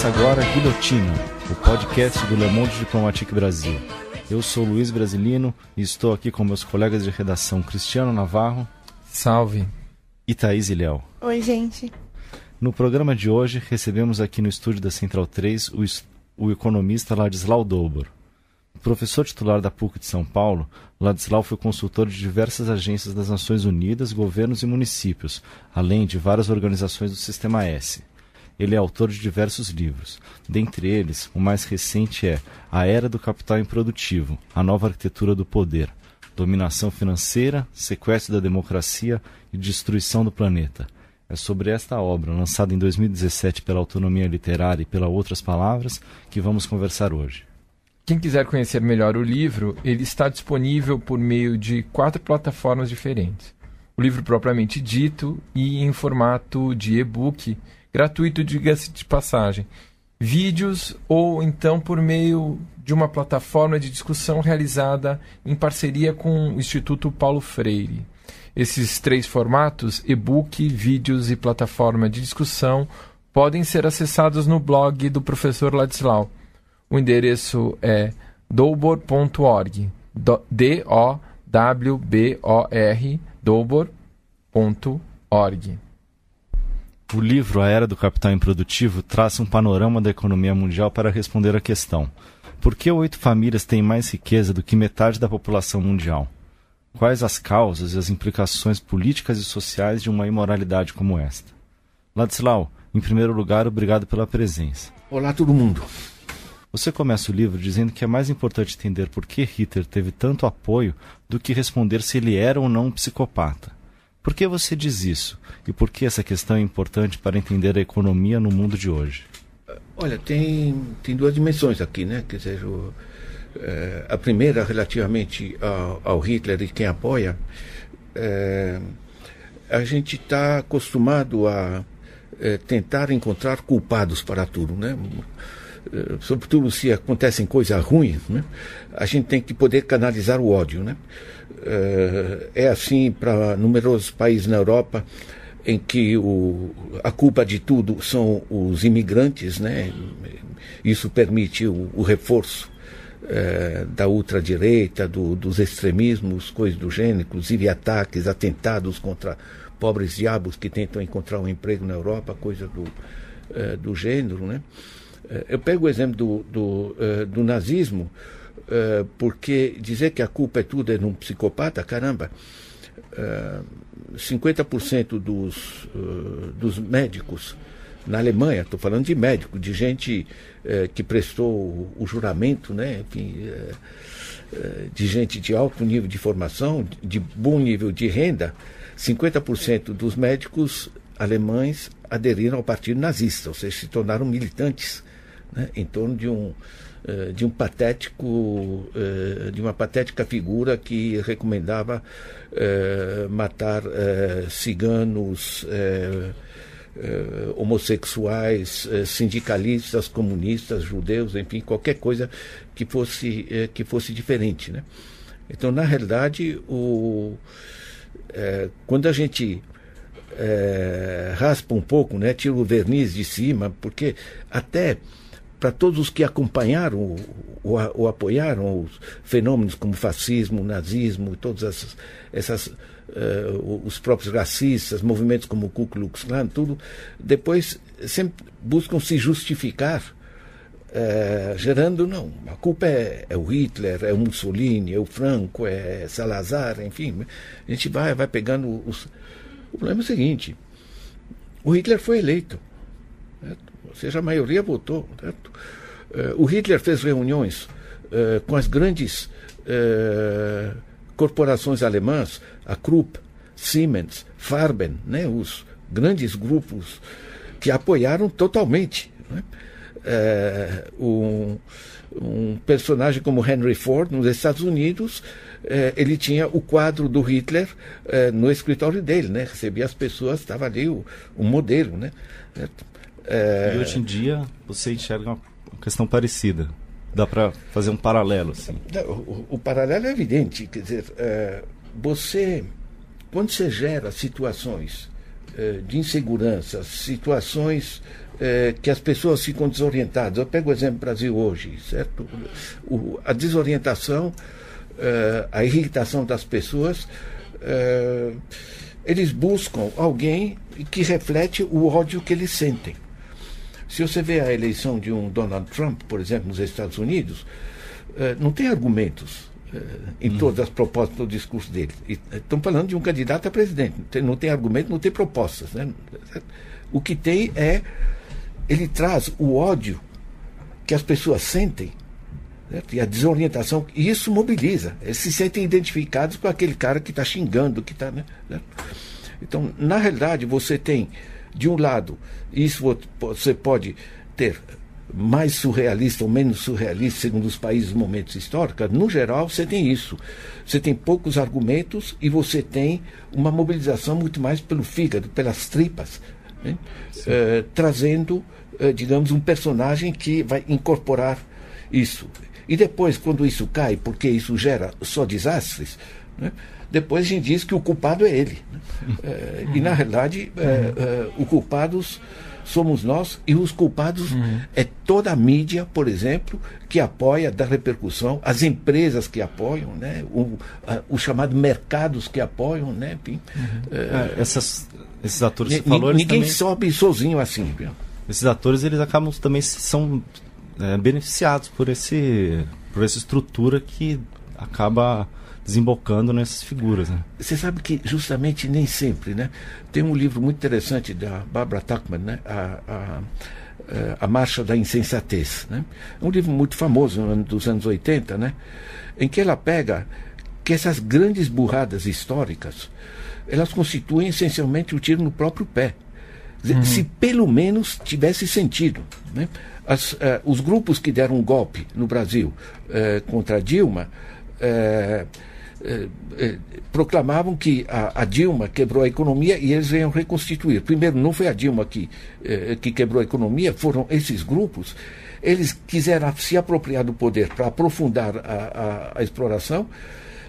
Começa agora Guilhotina, o podcast do Le Monde Diplomatique Brasil. Eu sou Luiz Brasilino e estou aqui com meus colegas de redação Cristiano Navarro. Salve. E Thaís Ilhéu. Oi, gente. No programa de hoje, recebemos aqui no estúdio da Central 3 o, o economista Ladislau Dobor. Professor titular da PUC de São Paulo, Ladislau foi consultor de diversas agências das Nações Unidas, governos e municípios, além de várias organizações do Sistema S. Ele é autor de diversos livros. Dentre eles, o mais recente é A Era do Capital Improdutivo, A Nova Arquitetura do Poder, Dominação Financeira, Sequestro da Democracia e Destruição do Planeta. É sobre esta obra, lançada em 2017 pela Autonomia Literária e pela Outras Palavras, que vamos conversar hoje. Quem quiser conhecer melhor o livro, ele está disponível por meio de quatro plataformas diferentes. O livro propriamente dito e em formato de e-book, gratuito, diga-se de passagem. Vídeos ou então por meio de uma plataforma de discussão realizada em parceria com o Instituto Paulo Freire. Esses três formatos, e-book, vídeos e plataforma de discussão, podem ser acessados no blog do professor Ladislau o endereço é doubor.org. D-O-W-B-O-R, doubor.org. O livro A Era do Capital Improdutivo traça um panorama da economia mundial para responder à questão: por que oito famílias têm mais riqueza do que metade da população mundial? Quais as causas e as implicações políticas e sociais de uma imoralidade como esta? Ladislau, em primeiro lugar, obrigado pela presença. Olá, todo mundo. Você começa o livro dizendo que é mais importante entender por que Hitler teve tanto apoio do que responder se ele era ou não um psicopata. Por que você diz isso? E por que essa questão é importante para entender a economia no mundo de hoje? Olha, tem, tem duas dimensões aqui, né? Quer dizer, o, é, a primeira, relativamente ao, ao, Hitler e quem apoia, é, a gente está acostumado a é, tentar encontrar culpados para tudo, né? Sobretudo se acontecem coisas ruins, né? a gente tem que poder canalizar o ódio. Né? Eh, é assim para numerosos países na Europa em que o, a culpa de tudo são os imigrantes, né? isso permite o, o reforço eh, da ultradireita, do, dos extremismos, coisas do gênero, inclusive ataques, atentados contra pobres diabos que tentam encontrar um emprego na Europa, coisa do, do gênero. Né? Eh, eu pego o exemplo do, do, uh, do nazismo, uh, porque dizer que a culpa é tudo é num psicopata, caramba, uh, 50% dos, dos médicos na Alemanha, estou falando de médico, de gente que prestou o, o, juramento, né, enfim, de gente de alto nível de formação, de bom nível de renda, 50% dos médicos alemães aderiram ao partido nazista, ou seja, se tornaram militantes né, em torno de um uh, de um patético uh, de uma patética figura que recomendava uh, matar ciganos homossexuais sindicalistas comunistas judeus enfim qualquer coisa que fosse que fosse diferente né? Então na realidade o quando a gente raspa um pouco, né, tira o verniz de cima, porque até para todos os que acompanharam ou, ou, apoiaram os fenômenos como fascismo, nazismo, todas essas, essas uh, os próprios racistas, movimentos como o Ku Klux Klan, tudo, depois sempre buscam se justificar, uh, gerando, não, a culpa é, é, o Hitler, é o Mussolini, é o Franco, é Salazar, enfim, a gente vai, vai pegando os... O problema é o seguinte, o Hitler foi eleito, certo? Ou seja, a maioria votou. Certo? Uh, o Hitler fez reuniões uh, com as grandes uh, corporações alemãs, a Krupp, Siemens, Farben, né, os grandes grupos que apoiaram totalmente. Né? Um, um, personagem como Henry Ford, nos Estados Unidos, ele tinha o quadro do Hitler no escritório dele, né? recebia as pessoas, estava ali o, o modelo. Né? Certo? É... E hoje em dia você enxerga uma questão parecida. Dá para fazer um paralelo. Assim. O, o, paralelo é evidente. Quer dizer, é, você, quando você gera situações eh, de insegurança, situações eh, que as pessoas ficam desorientadas. Eu pego o exemplo do Brasil hoje, certo? O, a desorientação, eh, a irritação das pessoas, eh, eles buscam alguém que reflete o ódio que eles sentem. Se você vê a eleição de um Donald Trump, por exemplo, nos Estados Unidos, eh, não tem argumentos eh, em todas as propostas do discurso dele. Estão falando de um candidato a presidente. Não tem, não tem argumento, não tem propostas. Né? O que tem é. Ele traz o ódio que as pessoas sentem certo? e a desorientação. E isso mobiliza. Eles se sentem identificados com aquele cara que está xingando, que está. Né? Então, na realidade, você tem, de um lado, isso você pode ter mais surrealista ou menos surrealista, segundo os países momentos históricos, no geral você tem isso. Você tem poucos argumentos e você tem uma mobilização muito mais pelo fígado, pelas tripas, né? uh, trazendo, uh, digamos, um personagem que vai incorporar isso. E depois, quando isso cai, porque isso gera só desastres, né? Depois a gente diz que o culpado é ele. Né? Uh, e, na realidade, o culpados somos nós e os culpados uhum. é toda a mídia, por exemplo, que apoia, dá repercussão, as empresas que apoiam, né? o, a, o chamado mercados que apoiam, né? Enfim, uhum. é, é, essas, esses atores que falou, ninguém também, sobe sozinho assim. Viu? Esses atores eles acabam também são é, beneficiados por esse por essa estrutura que acaba desembocando nessas figuras. Né? Você sabe que justamente nem sempre, né? Tem um livro muito interessante da Barbara Tuchman, né? A, a, a Marcha da Insensatez. Né? É um livro muito famoso dos anos 80, né? em que ela pega que essas grandes burradas históricas elas constituem essencialmente o um tiro no próprio pé. Uhum. Se pelo menos tivesse sentido. Né? As, uh, os grupos que deram um golpe no Brasil uh, contra Dilma uh, eh, eh, proclamavam que a, a, Dilma quebrou a economia e eles iam reconstituir. Primeiro, não foi a Dilma que, eh, que quebrou a economia, foram esses grupos. Eles quiseram se apropriar do poder para aprofundar a, a, a, exploração,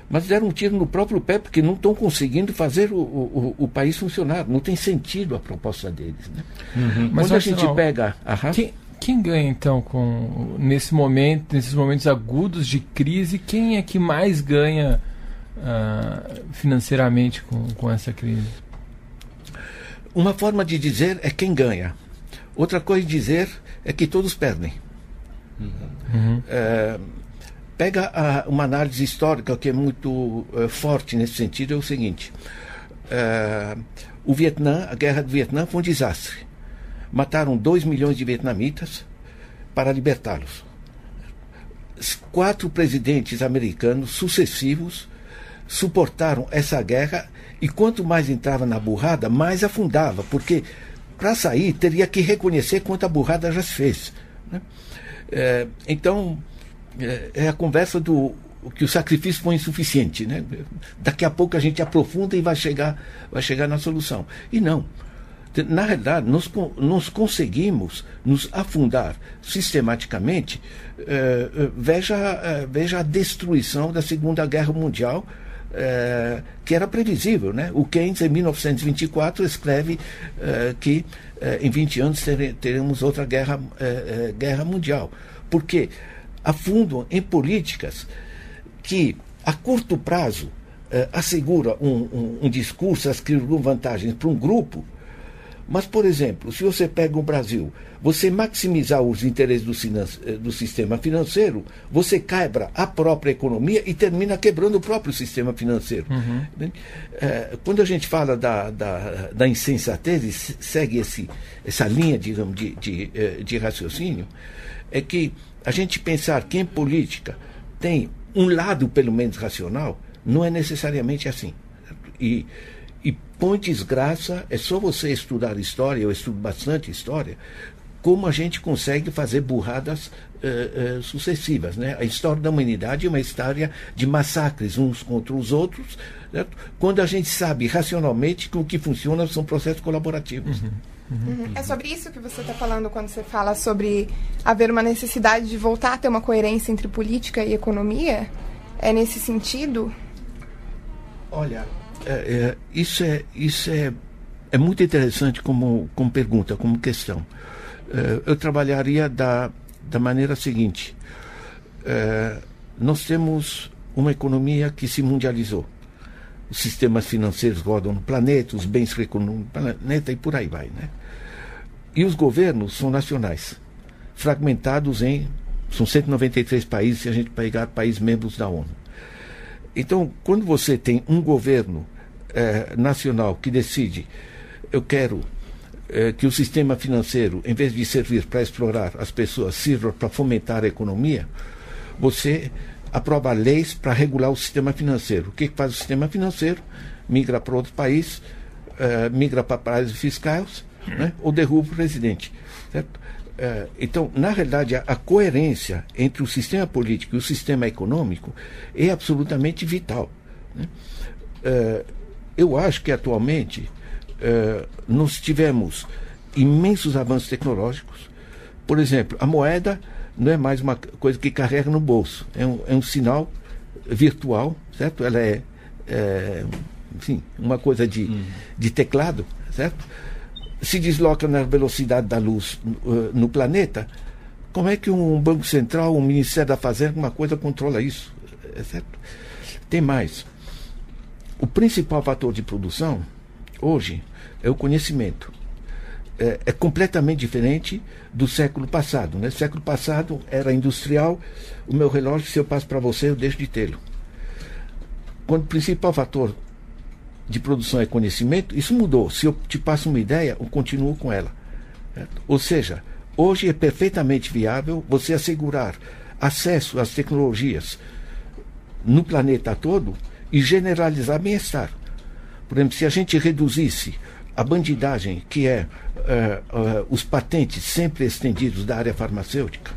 mas deram um tiro no próprio pé, porque não estão conseguindo fazer o, o, o, país funcionar. Não tem sentido a proposta deles. Né? Uhum. Mas Quando a gente não, pega. Quem, quem ganha então com nesse momento, nesses momentos agudos de crise, quem é que mais ganha? Uh, financeiramente com, com essa crise? Uma forma de dizer é quem ganha. Outra coisa de dizer é que todos perdem. Uhum. Uh, pega a, uma análise histórica que é muito uh, forte nesse sentido, é o seguinte. Uh, o Vietnã, a guerra do Vietnã foi um desastre. Mataram 2 milhões de vietnamitas para libertá-los. Quatro presidentes americanos sucessivos suportaram essa guerra e quanto mais entrava na burrada, mais afundava, porque para sair teria que reconhecer quanto a burrada já se fez. Né? É, então, é, é, a conversa do que o sacrifício foi insuficiente. Né? Daqui a pouco a gente aprofunda e vai chegar, vai chegar na solução. E não. Na realidade, nós, nós conseguimos nos afundar sistematicamente. É, é veja, veja a destruição da Segunda Guerra Mundial é, que era previsível. Né? O Keynes, em 1924, escreve é, que é, em 20 anos teremos outra guerra, guerra mundial. Porque afundam em políticas que, a curto prazo, assegura um, um, um discurso, asseguram vantagens para um grupo, mas, por exemplo, se você pega o Brasil, você maximizar os interesses do, eh, do, sistema financeiro, você quebra a própria economia e termina quebrando o próprio sistema financeiro. Uhum. É, quando a gente fala da, da, da insensatez e segue esse, essa linha, digamos, de, de, eh, de raciocínio, é que a gente pensar que em política tem um lado, pelo menos, racional, não é necessariamente assim. E e põe desgraça, é só você estudar história, eu estudo bastante história, como a gente consegue fazer burradas uh, uh, sucessivas. Né? A história da humanidade é uma história de massacres uns contra os outros, certo? quando a gente sabe racionalmente que o que funciona são processos colaborativos. Uhum. Uhum. É sobre isso que você está falando quando você fala sobre haver uma necessidade de voltar a ter uma coerência entre política e economia? É nesse sentido? Olha, é, é, isso é, isso é é muito interessante como, como pergunta, como questão. Uh, eu trabalharia da, da maneira seguinte: uh, nós temos uma economia que se mundializou. Os sistemas financeiros rodam no planeta, os bens circulam no planeta e por aí vai. Né? E os governos são nacionais, fragmentados em. São 193 países, se a gente pegar países membros da ONU. Então, quando você tem um governo eh, nacional que decide, eu quero eh, que o sistema financeiro, em vez de servir para explorar as pessoas, sirva para fomentar a economia, você aprova leis para regular o sistema financeiro. O que, faz o sistema financeiro? Migra para outro país, eh, migra para paraísos fiscais, né, ou derruba o presidente. Certo? Uh, então, na realidade, a, coerência entre o sistema político e o sistema econômico é absolutamente vital. Né? Uh, eu acho que atualmente uh, nós tivemos imensos avanços tecnológicos. Por exemplo, a moeda não é mais uma coisa que carrega no bolso, é um, é um sinal virtual, certo? Ela é, é enfim, uma coisa de, uhum. de teclado, certo? Se desloca na velocidade da luz no, uh, no planeta, como é que um Banco Central, um Ministério da Fazenda, uma coisa controla isso? É certo? Tem mais. O principal fator de produção, hoje, é o conhecimento. É, é completamente diferente do século passado. Né? século passado era industrial, o meu relógio, se eu passo para você, eu deixo de tê-lo. Quando o principal fator de produção é conhecimento, isso mudou. Se eu te passo uma ideia, eu continuo com ela. Certo? Ou seja, hoje é perfeitamente viável você assegurar acesso às tecnologias no planeta todo e generalizar bem-estar. Por exemplo, se a gente reduzisse a bandidagem, que é uh, uh, os patentes sempre estendidos da área farmacêutica,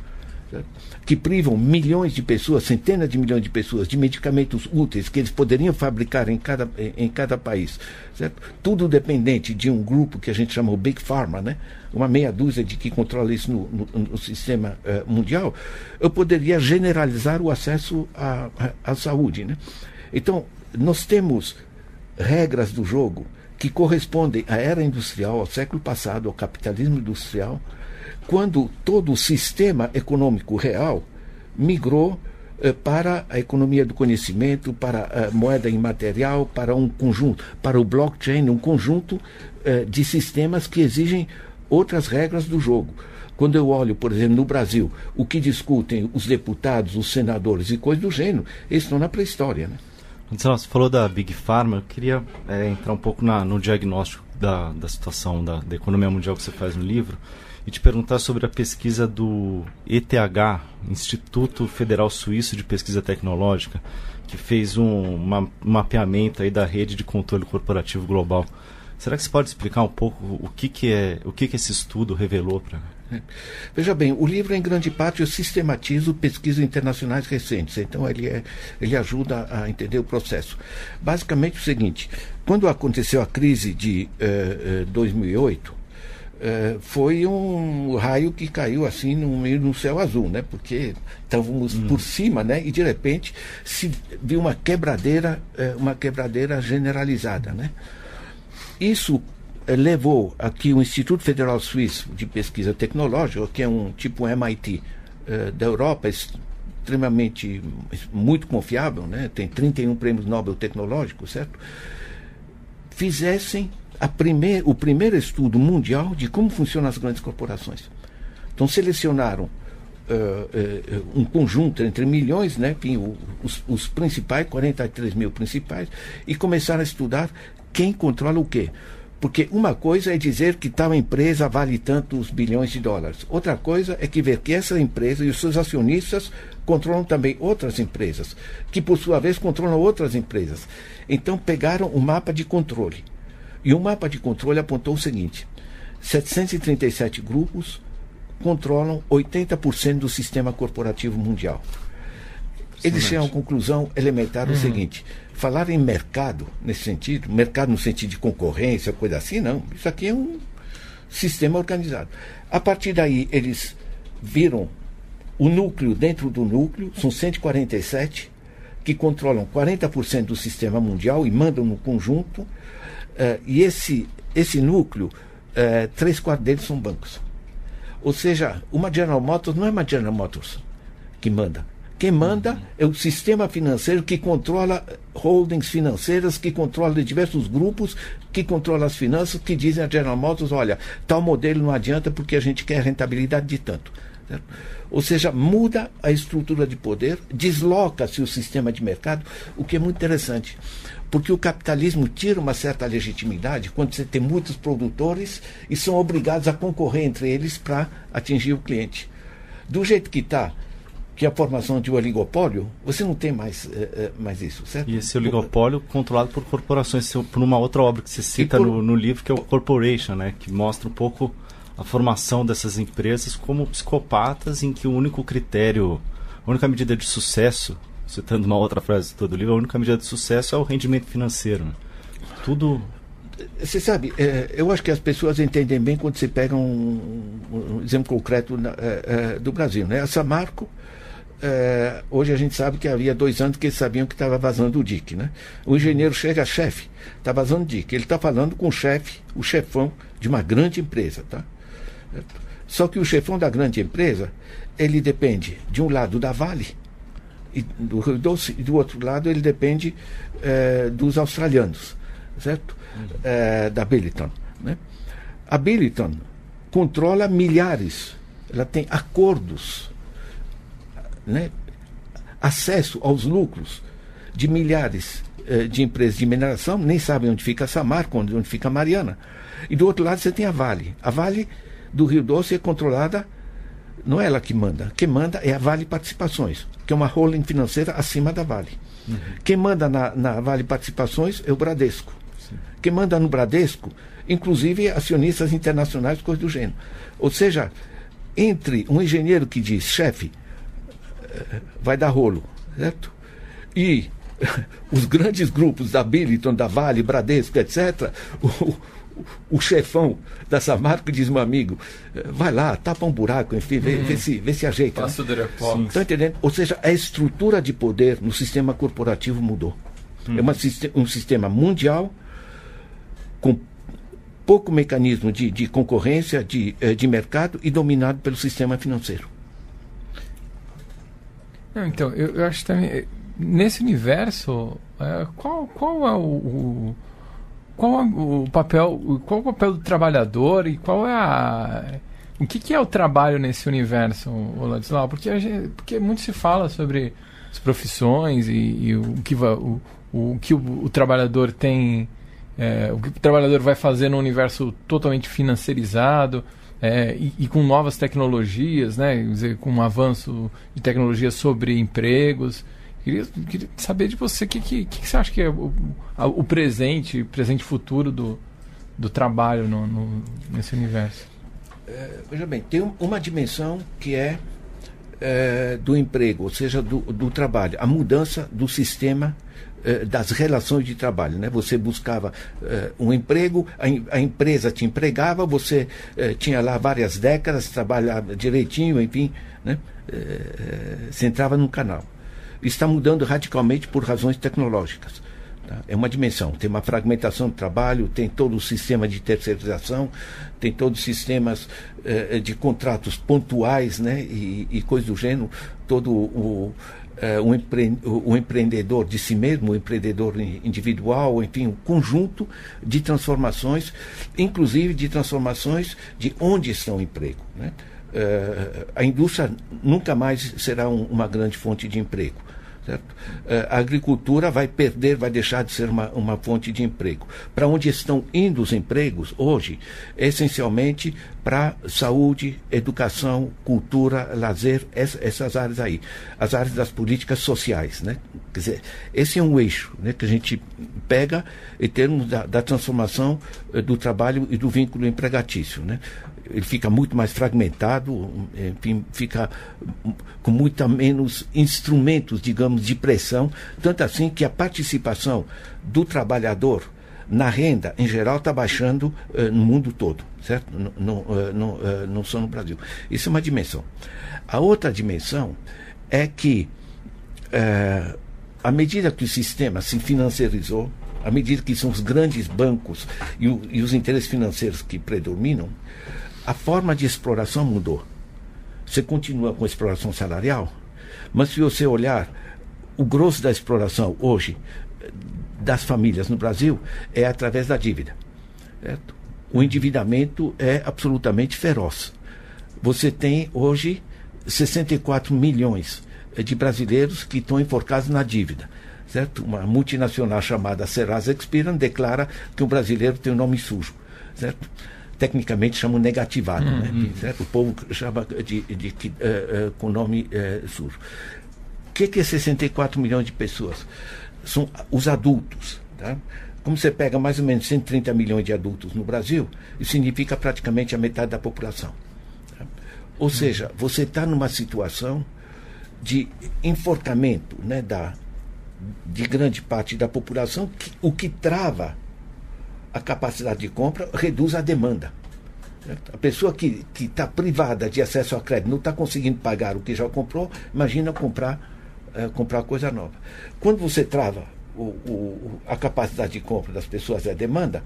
que privam milhões de pessoas, centenas de milhões de pessoas, de medicamentos úteis que eles poderiam fabricar em cada, em cada país. Certo? Tudo dependente de um grupo que a gente chama o Big Pharma, né? uma meia dúzia de que controla isso no, no, no sistema uh, mundial, eu poderia generalizar o acesso à, à, à saúde. Né? Então, nós temos regras do jogo que correspondem à era industrial, ao século passado, ao capitalismo industrial, quando todo o sistema econômico real migrou eh, para a economia do conhecimento, para a moeda imaterial, para um conjunto, para o blockchain, um conjunto eh, de sistemas que exigem outras regras do jogo. Quando eu olho, por exemplo, no Brasil, o que discutem os deputados, os senadores e coisas do gênero, eles estão na pré-história. Né? Você falou da Big Pharma, eu queria é, entrar um pouco na, no diagnóstico da, da situação da, da economia mundial que você faz no livro e te perguntar sobre a pesquisa do ETH, Instituto Federal Suíço de Pesquisa Tecnológica, que fez um, uma, um mapeamento aí da rede de controle corporativo global. Será que você pode explicar um pouco o que, que é o que, que esse estudo revelou para é. Veja bem, o livro, em grande parte, eu sistematizo pesquisas internacionais recentes, então ele, é, ele ajuda a entender o processo. Basicamente o seguinte: quando aconteceu a crise de eh, eh 2008, é, foi um raio que caiu assim no meio no céu azul, né? Porque estávamos hum. por cima, né? E de repente se viu uma quebradeira, é, uma quebradeira generalizada, né? Isso é, levou aqui o Instituto Federal Suíço de Pesquisa Tecnológica, que é um tipo MIT da Europa, extremamente muito confiável, né? Tem 31 prêmios Nobel tecnológicos, certo? Fizessem primeir, o primeiro estudo mundial de como funcionam as grandes corporações. Então, selecionaram uh, uh, um conjunto entre milhões, né, os, os principais, 43 mil principais, e começaram a estudar quem controla o quê. Porque uma coisa é dizer que tal empresa vale tantos bilhões de dólares. Outra coisa é que ver que essa empresa e os seus acionistas controlam também outras empresas, que por sua vez controlam outras empresas. Então pegaram o um mapa de controle e o mapa de controle apontou o seguinte: 737 grupos controlam 80% do sistema corporativo mundial. Eles chegam à conclusão elementar uhum. o seguinte: falar em mercado, nesse sentido, mercado no sentido de concorrência, coisa assim, não. Isso aqui é um sistema organizado. A partir daí, eles viram o núcleo dentro do núcleo, são 147, que controlam 40% do sistema mundial e mandam no conjunto Uh, e esse esse núcleo, é, três quartos deles são bancos. Ou seja, uma General Motors não é uma General Motors que manda. Quem manda é o sistema financeiro que controla holdings financeiras, que controla diversos grupos, que controla as finanças, que dizem a General Motors, olha, tal modelo não adianta porque a gente quer rentabilidade de tanto. Ou seja, muda a estrutura de poder, desloca-se o sistema de mercado, o que é muito interessante. Porque o capitalismo tira uma certa legitimidade quando você tem muitos produtores e são obrigados a concorrer entre eles para atingir o cliente. Do jeito que está, que é a formação de um oligopólio, você não tem mais, é, mais isso, certo? E esse oligopólio controlado por corporações, por uma outra obra que você cita por... no, no, livro, que é o Corporation, né? que mostra um pouco a formação dessas empresas como psicopatas em que o único critério, a única medida de sucesso, citando uma outra frase de todo o livro, a única medida de sucesso é o rendimento financeiro. Né? Tudo você sabe, é, eu acho que as pessoas entendem bem quando se pega um, um exemplo concreto é, é, do Brasil. Né? A Samarco, hoje a gente sabe que havia dois anos que eles sabiam que estava vazando o DIC. Né? O engenheiro chega, chefe, está vazando o DIC. Ele está falando com o chefe, o chefão de uma grande empresa. Tá? Só que o chefão da grande empresa, ele depende, de um lado, da Vale, e do Rio Doce, e do outro lado, ele depende é, dos australianos, certo? É, da Billiton. Né? A Billiton controla milhares, ela tem acordos, né? acesso aos lucros de milhares é, de empresas de mineração, nem sabem onde fica Samarco, onde, onde fica Mariana. E do outro lado você tem a Vale. A Vale do Rio Doce é controlada, não é ela que manda. Quem manda é a Vale Participações, que é uma holding financeira acima da Vale. Uhum. Quem manda na, na, Vale Participações é o Bradesco. Sim. Quem manda no Bradesco, inclusive acionistas internacionais, coisa do gênero. Ou seja, entre um engenheiro que diz, chefe, eh, vai dar rolo, certo? E os grandes grupos da Billiton, da Vale, Bradesco, etc., o, o chefão da Samarco diz meu amigo, vai lá, tapa um buraco, enfim, vê, vê, se, vê se ajeita. Passa né? o Tá entendendo? Ou seja, a estrutura de poder no sistema corporativo mudou. Hum. É uma, um sistema mundial com pouco mecanismo de, de concorrência, de, eh, de mercado e dominado pelo sistema financeiro. Não, então, eu, eu acho também, eh, nesse universo, é, qual, qual é o, o qual o papel, qual o papel do trabalhador e qual é a o que, que é o trabalho nesse universo, Ladislau? Porque, gente, porque muito se fala sobre as profissões e, e o que, o, o que o, o trabalhador tem, é, o que o trabalhador vai fazer no universo totalmente financiarizado é, e, e, com novas tecnologias, né? Dizer, com um avanço de tecnologia sobre empregos. Queria, queria saber de você o que, que, que, você acha que é o, o presente, presente futuro do, do trabalho no, no nesse universo. É, veja bem, tem uma dimensão que é, é do emprego, ou seja, do, do, trabalho, a mudança do sistema é, das relações de trabalho. Né? Você buscava é, um emprego, a, a, empresa te empregava, você é, tinha lá várias décadas, trabalhava direitinho, enfim, né? você entrava num canal está mudando radicalmente por razões tecnológicas. Tá? É uma dimensão. Tem uma fragmentação do trabalho, tem todo o sistema de terceirização, tem todos os sistemas eh, de contratos pontuais né? e, e coisas do gênero, todo o, eh, o, empre, o, empreendedor de si mesmo, o empreendedor individual, enfim, um conjunto de transformações, inclusive de transformações de onde está o emprego. Né? Uh, a indústria nunca mais será um, uma grande fonte de emprego. Certo? Uh, a agricultura vai perder, vai deixar de ser uma, uma fonte de emprego. Para onde estão indo os empregos hoje? Essencialmente para saúde, educação, cultura, lazer, essa, essas áreas aí. As áreas das políticas sociais. Né? Quer dizer, esse é um eixo né, que a gente pega em termos da, da transformação uh, do trabalho e do vínculo empregatício. Né? ele fica muito mais fragmentado, enfim, fica com muito menos instrumentos, digamos, de pressão, tanto assim que a participação do trabalhador na renda, em geral, está baixando uh, no mundo todo, certo? No, no, uh, no, uh, não só no Brasil. Isso é uma dimensão. A outra dimensão é que, à medida que o sistema se financiarizou, à medida que são os grandes bancos e, o, e os interesses financeiros que predominam, a forma de exploração mudou. Você continua com a exploração salarial, mas se você olhar o grosso da exploração hoje das famílias no Brasil é através da dívida. Certo? O endividamento é absolutamente feroz. Você tem hoje 64 milhões de brasileiros que estão enforcados na dívida. Certo? Uma multinacional chamada Serasa Experian declara que o brasileiro tem um nome sujo. Certo? Tecnicamente chamam negativado, né? uhum. né? certo? o povo chama de, de, de uh, uh, com nome uh, sujo. O que, que é 64 milhões de pessoas? São os adultos. Tá? Como você pega mais ou menos 130 milhões de adultos no Brasil, isso significa praticamente a metade da população. Tá? Ou seja, você está numa situação de enforcamento né, da, de grande parte da população, que, o que trava a capacidade de compra reduz a demanda. A pessoa que está privada de acesso a crédito não está conseguindo pagar o que já comprou, imagina comprar, uh, comprar coisa nova. Quando você trava o, o, a capacidade de compra das pessoas e a demanda,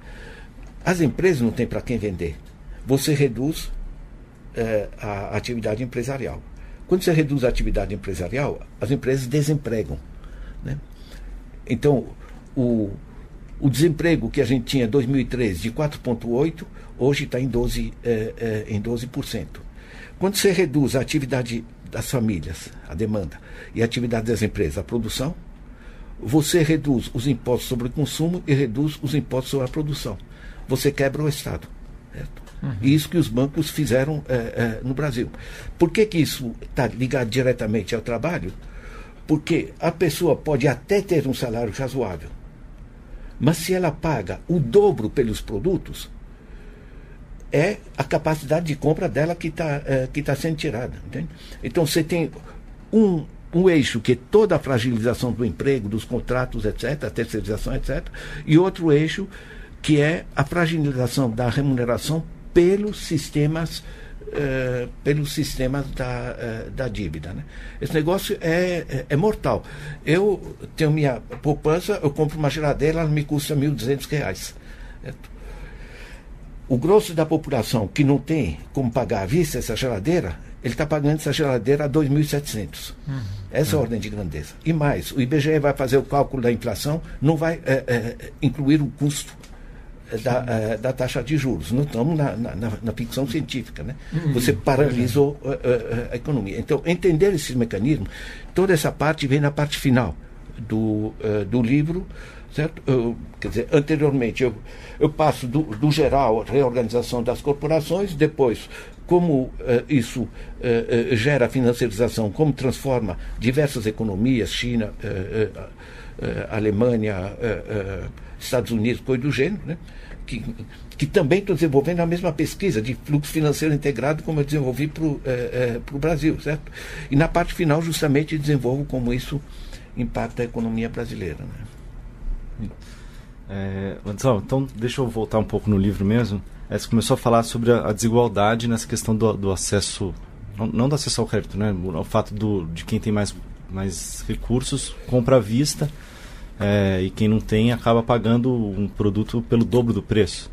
as empresas não têm para quem vender. Você reduz uh, a atividade empresarial. Quando você reduz a atividade empresarial, as empresas desempregam. Né? Então, o, o desemprego que a gente tinha em 2013 de 4,8%, hoje está em 12%. É, é, em 12%. Quando você reduz a atividade das famílias, a demanda, e a atividade das empresas, a produção, você reduz os impostos sobre o consumo e reduz os impostos sobre a produção. Você quebra o Estado. Certo? Uhum. Isso que os bancos fizeram é, é, no Brasil. Por que, que isso está ligado diretamente ao trabalho? Porque a pessoa pode até ter um salário razoável, mas se ela paga o dobro pelos produtos, é a capacidade de compra dela que está é, que tá sendo tirada. Entende? Então você tem um, um eixo que é toda a fragilização do emprego, dos contratos, etc., a terceirização, etc., e outro eixo que é a fragilização da remuneração pelos sistemas uh, pelos sistemas da, uh, da dívida. Né? Esse negócio é, é, é, mortal. Eu tenho minha poupança, eu compro uma geladeira, ela me custa R$ 1.200. O grosso da população que não tem como pagar à vista essa geladeira, ele está pagando essa geladeira a 2.700. Uhum. Essa é a ordem de grandeza. E mais, o IBGE vai fazer o cálculo da inflação, não vai é, é, incluir o custo da, uh, da taxa de juros. Não estamos na, na, na ficção científica. Né? Uhum. Você paralisou uh, uh, a economia. Então, entender esses mecanismos, toda essa parte vem na parte final do, do livro. Certo? Eu, quer dizer, anteriormente eu, eu passo do, do geral, reorganização das corporações, depois como isso gera financiarização, como transforma diversas economias, China, Alemanha, Estados Unidos, coisa do gênero, né? que, que também estou desenvolvendo a mesma pesquisa de fluxo financeiro integrado como eu desenvolvi para o Brasil, certo? E na parte final, justamente, desenvolvo como isso impacta a economia brasileira. Né? É, então deixa eu voltar um pouco no livro mesmo. É, você começou a falar sobre a, a desigualdade nessa questão do, do acesso, não, não, do acesso ao crédito, né? O, o fato do, de quem tem mais, mais recursos compra à vista é, e quem não tem acaba pagando um produto pelo dobro do preço,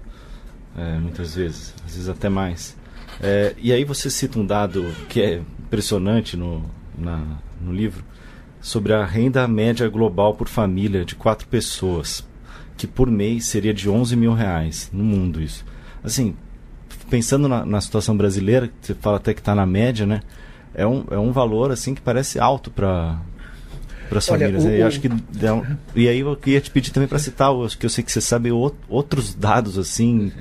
é, muitas vezes, às vezes até mais. É, e aí você cita um dado que é impressionante no, na, no livro sobre a renda média global por família de quatro pessoas, que por mês seria de 11 mil reais no mundo isso. Assim, pensando na, na situação brasileira, você fala até que está na média, né? É um, é um valor assim que parece alto para para as famílias. O, o... acho que um... e aí eu queria te pedir também para citar, que eu sei que você sabe outros dados assim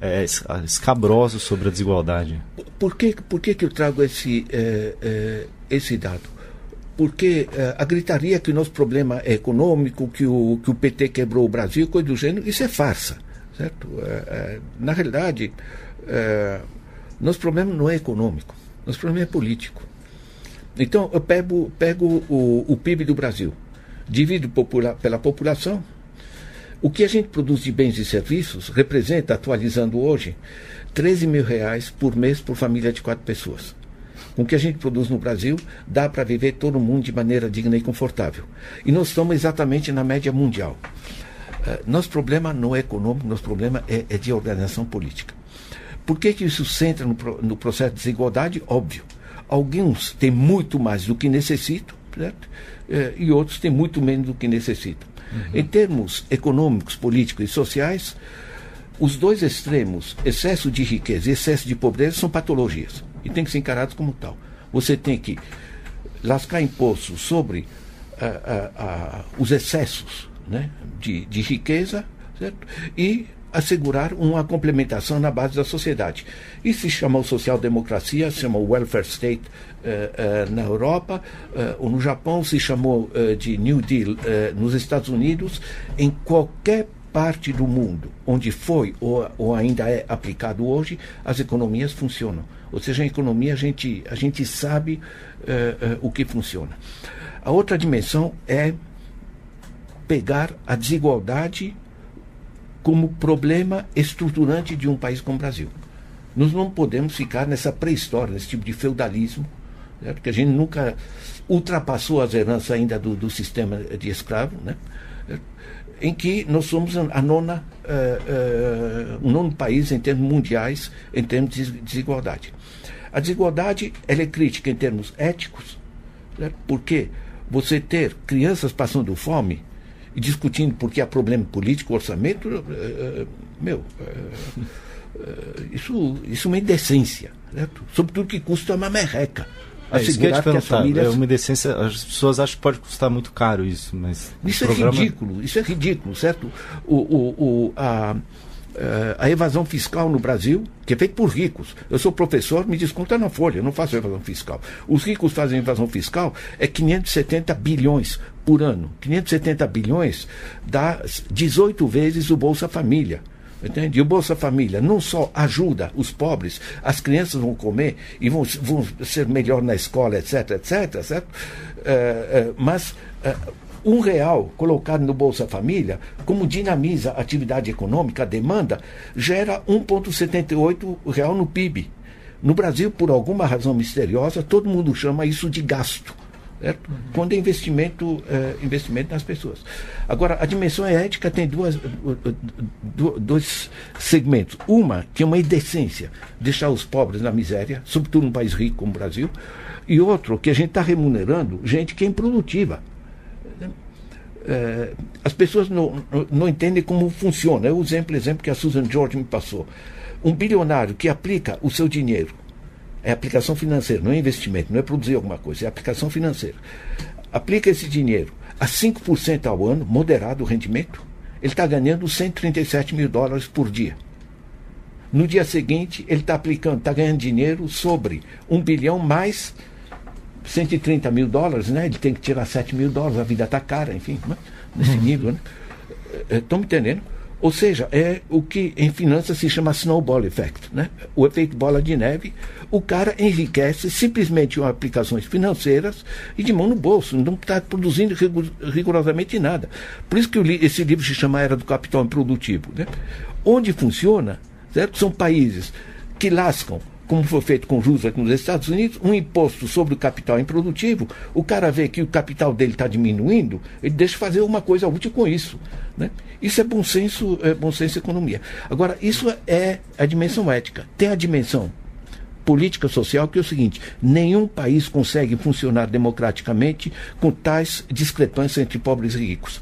é, escabrosos sobre a desigualdade. Por que por que, que eu trago esse é, é, esse dado? Porque é, a gritaria que o nosso problema é econômico, que o que o PT quebrou o Brasil, coisa do gênero, isso é farsa, certo? É, é, na realidade, nosso problema não é econômico, nosso problema é político. Então, eu pego, pego o, o PIB do Brasil, divido popula pela população. O que a gente produz de bens e serviços representa, atualizando hoje, 13 mil reais por mês por família de quatro pessoas. Com o que a gente produz no Brasil, dá para viver todo mundo de maneira digna e confortável. E nós estamos exatamente na média mundial. nosso problema não é econômico, nosso problema é, é de organização política. Por que, que isso centra no, no processo de desigualdade? Óbvio. Alguns têm muito mais do que necessitam, certo? Eh, e outros têm muito menos do que necessitam. Uhum. Em termos econômicos, políticos e sociais, os dois extremos, excesso de riqueza e excesso de pobreza, são patologias e têm que ser encarados como tal. Você tem que lascar imposto sobre uh, uh, uh, os excessos né, de, de riqueza certo? e assegurar uma complementação na base da sociedade. Isso se chama social-democracia, se chama welfare state uh, na Europa, ou no Japão se chamou de New Deal nos Estados Unidos, em qualquer parte do mundo onde foi ou, ou ainda é aplicado hoje, as economias funcionam. Ou seja, a economia a gente, a gente sabe o que funciona. A outra dimensão é pegar a desigualdade como problema estruturante de um país como o Brasil. Nós não podemos ficar nessa pré-história, nesse tipo de feudalismo, né, porque a gente nunca ultrapassou as heranças ainda do, do sistema de escravo, né, em que nós somos a nona, uh, uh, o nono país em termos mundiais, em termos de desigualdade. A desigualdade ela é crítica em termos éticos, né, porque você ter crianças passando fome e discutindo porque há problema político, orçamento, uh, meu, uh, isso, isso é uma indecência, certo? sobretudo que custa uma merreca. É, isso que, eu que as famílias... É uma indecência, as pessoas acham que pode custar muito caro isso, mas... Isso é programa... ridículo, isso é ridículo, certo? O, o, o, a, Uh, a evasão fiscal no Brasil, que é feita por ricos. Eu sou professor, me desconta na folha, eu não faço evasão fiscal. Os ricos fazem evasão fiscal, é 570 bilhões por ano. 570 bilhões dá 18 vezes o Bolsa Família. Entende? E o Bolsa Família não só ajuda os pobres, as crianças vão comer e vão, vão ser melhor na escola, etc, etc, certo? Uh, uh, mas um real colocado no Bolsa Família, como dinamiza a atividade econômica, a demanda, gera 1,78 real no PIB. No Brasil, por alguma razão misteriosa, todo mundo chama isso de gasto. Certo? Uhum. Quando é investimento, é, investimento nas pessoas. Agora, a dimensão ética tem duas, dois segmentos. Uma, que é uma indecência, deixar os pobres na miséria, sobretudo num país rico como o Brasil, e outro, que a gente está remunerando gente que é improdutiva é, as pessoas não, não, entendem como funciona. É o exemplo, exemplo que a Susan George me passou. Um bilionário que aplica o seu dinheiro, é aplicação financeira, não é investimento, não é produzir alguma coisa, é aplicação financeira. Aplica esse dinheiro a 5% ao ano, moderado o rendimento, ele está ganhando 137 mil dólares por dia. No dia seguinte, ele está aplicando, está ganhando dinheiro sobre um bilhão mais 130 mil dólares, né? Ele tem que tirar 7 mil dólares, a vida está cara, enfim, né? nesse uhum. nível, né? Estão é, me entendendo? Ou seja, é o que em finanças se chama snowball effect, né? O efeito bola de neve. O cara enriquece simplesmente com aplicações financeiras e de mão no bolso, não está produzindo rigorosamente nada. Por isso que esse livro se chama Era do Capital Improdutivo, né? Onde funciona, certo? São países que lascam como foi feito com Roosevelt nos Estados Unidos, um imposto sobre o capital improdutivo, o cara vê que o capital dele está diminuindo, ele deixa fazer uma coisa útil com isso. Né? Isso é bom senso, é bom senso economia. Agora, isso é a dimensão ética. Tem a dimensão política social que é o seguinte: nenhum país consegue funcionar democraticamente com tais discrepâncias entre pobres e ricos.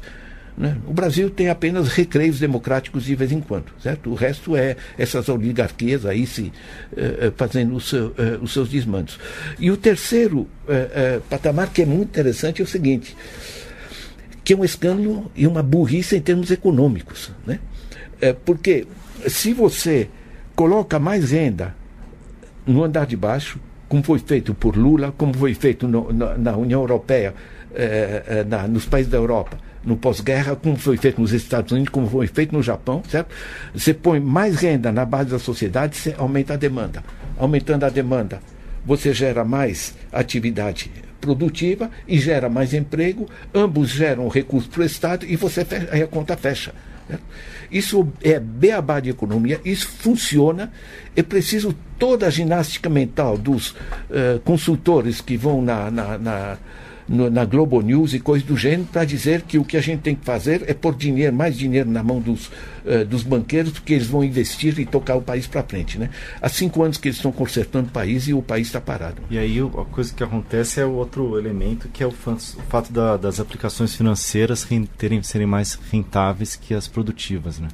Né? O Brasil tem apenas recreios democráticos de vez em quando, certo? O resto é essas oligarquias aí se uh, fazendo o seu, uh, os seus desmandos. E o terceiro uh, patamar que é muito interessante é o seguinte, que é um escândalo e uma burrice em termos econômicos, né? porque se você coloca mais renda no andar de baixo, como foi feito por Lula, como foi feito no, na, na, União Europeia, na, nos países da Europa, no pós-guerra, como foi feito nos Estados Unidos, como foi feito no Japão, certo? Você põe mais renda na base da sociedade, você aumenta a demanda. Aumentando a demanda, você gera mais atividade produtiva e gera mais emprego, ambos geram recursos para o Estado e você fecha, aí a conta fecha. Certo? Isso é beabá de economia, isso funciona. É preciso toda a ginástica mental dos uh, consultores que vão na, na, na no, na Globo News e coisas do gênero para dizer que o que a gente tem que fazer é pôr dinheiro, mais dinheiro na mão dos, uh, dos banqueiros, porque eles vão investir e tocar o país para frente. Né? Há cinco anos que eles estão consertando o país e o país está parado. E aí a coisa que acontece é o outro elemento, que é o, fato da, das aplicações financeiras terem, serem mais rentáveis que as produtivas. Né?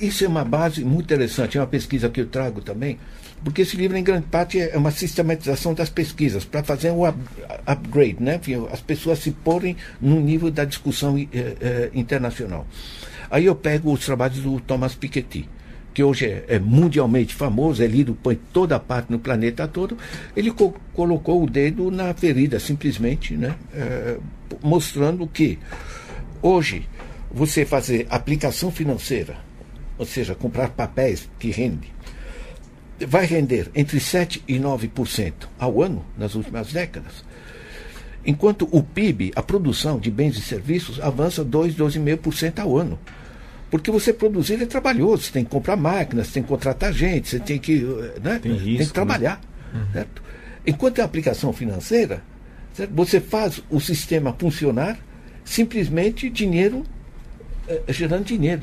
Isso é uma base muito interessante, é uma pesquisa que eu trago também porque esse livro, em grande parte, é uma sistematização das pesquisas, para fazer um up, upgrade, né? as pessoas se porem no nível da discussão eh, eh, internacional. Aí eu pego os trabalhos do Thomas Piketty, que hoje é, é mundialmente famoso, é lido por toda parte no planeta todo. Ele co colocou o dedo na ferida, simplesmente, né? Eh, mostrando que hoje você fazer aplicação financeira, ou seja, comprar papéis que rende, vai render entre 7% e 9% ao ano nas últimas décadas, enquanto o PIB, a produção de bens e serviços, avança 2, 2,5% ao ano. Porque você produzir é trabalhoso, você tem que comprar máquinas, tem que contratar gente, você tem que, né? tem, risco, tem que né? trabalhar. Né? Certo? Enquanto a aplicação financeira, certo? você faz o sistema funcionar simplesmente dinheiro eh, gerando dinheiro.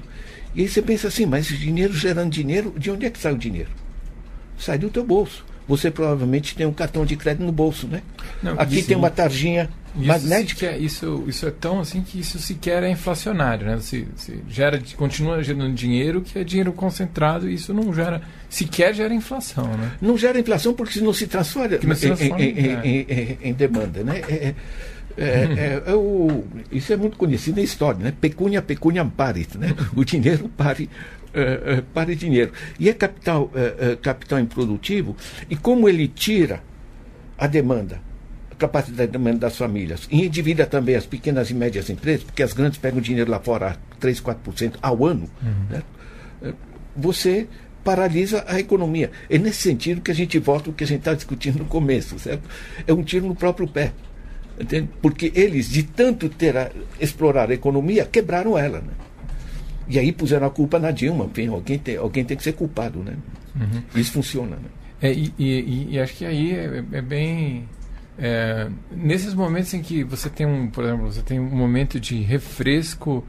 E aí você pensa assim, mas dinheiro gerando dinheiro, de onde é que sai o dinheiro? sai do teu bolso. Você provavelmente tem um cartão de crédito no bolso, né? Não, Aqui tem uma tarjinha isso magnética. Sequer, isso, isso é tão assim que isso sequer é inflacionário, né? Você, você gera, continua gerando dinheiro que é dinheiro concentrado e isso não gera, sequer gera inflação, né? Não gera inflação porque não se transforma, não se transforma em, em, é. em, em, demanda, né? É, é, é, é, o, isso é muito conhecido na história, né? Pecunia pecuniam parit, né? O dinheiro pare uh, para dinheiro. E é capital, uh, capital improdutivo, e como ele tira a demanda, a capacidade de demanda das famílias, e endivida também as pequenas e médias empresas, porque as grandes pegam dinheiro lá fora a 3, 4% ao ano, uhum. né? você paralisa a economia. É nesse sentido que a gente volta o que a gente está discutindo no começo, certo? É um tiro no próprio pé. Entende? Porque eles, de tanto ter a, explorar a economia, quebraram ela. Né? E aí puseram a culpa na Dilma. Enfim, alguém, tem, alguém tem que ser culpado, né? Uhum. Isso funciona, né? É, e, e, e, acho que aí é, é bem... É, nesses momentos em que você tem um, por exemplo, você tem um momento de refresco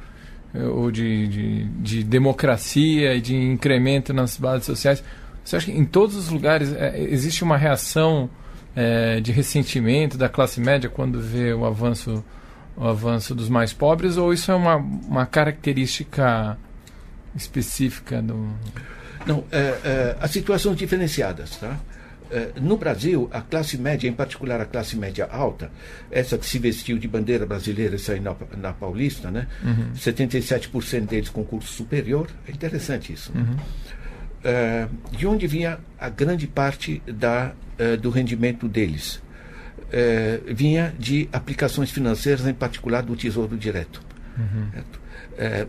é, ou de, de, de democracia e de incremento nas bases sociais, você acha que em todos os lugares é, existe uma reação é, de ressentimento da classe média quando vê o avanço o avanço dos mais pobres ou isso é uma, uma característica específica do. Não, é, é, as situações diferenciadas. Tá? É, no Brasil, a classe média, em particular a classe média alta, essa que se vestiu de bandeira brasileira e saiu na, na Paulista, né? Uhum. 77% deles com curso superior, é interessante isso. Né? Uhum. É, de onde vinha a grande parte da, é, do rendimento deles? é, vinha de aplicações financeiras, em particular do Tesouro Direto. Uhum.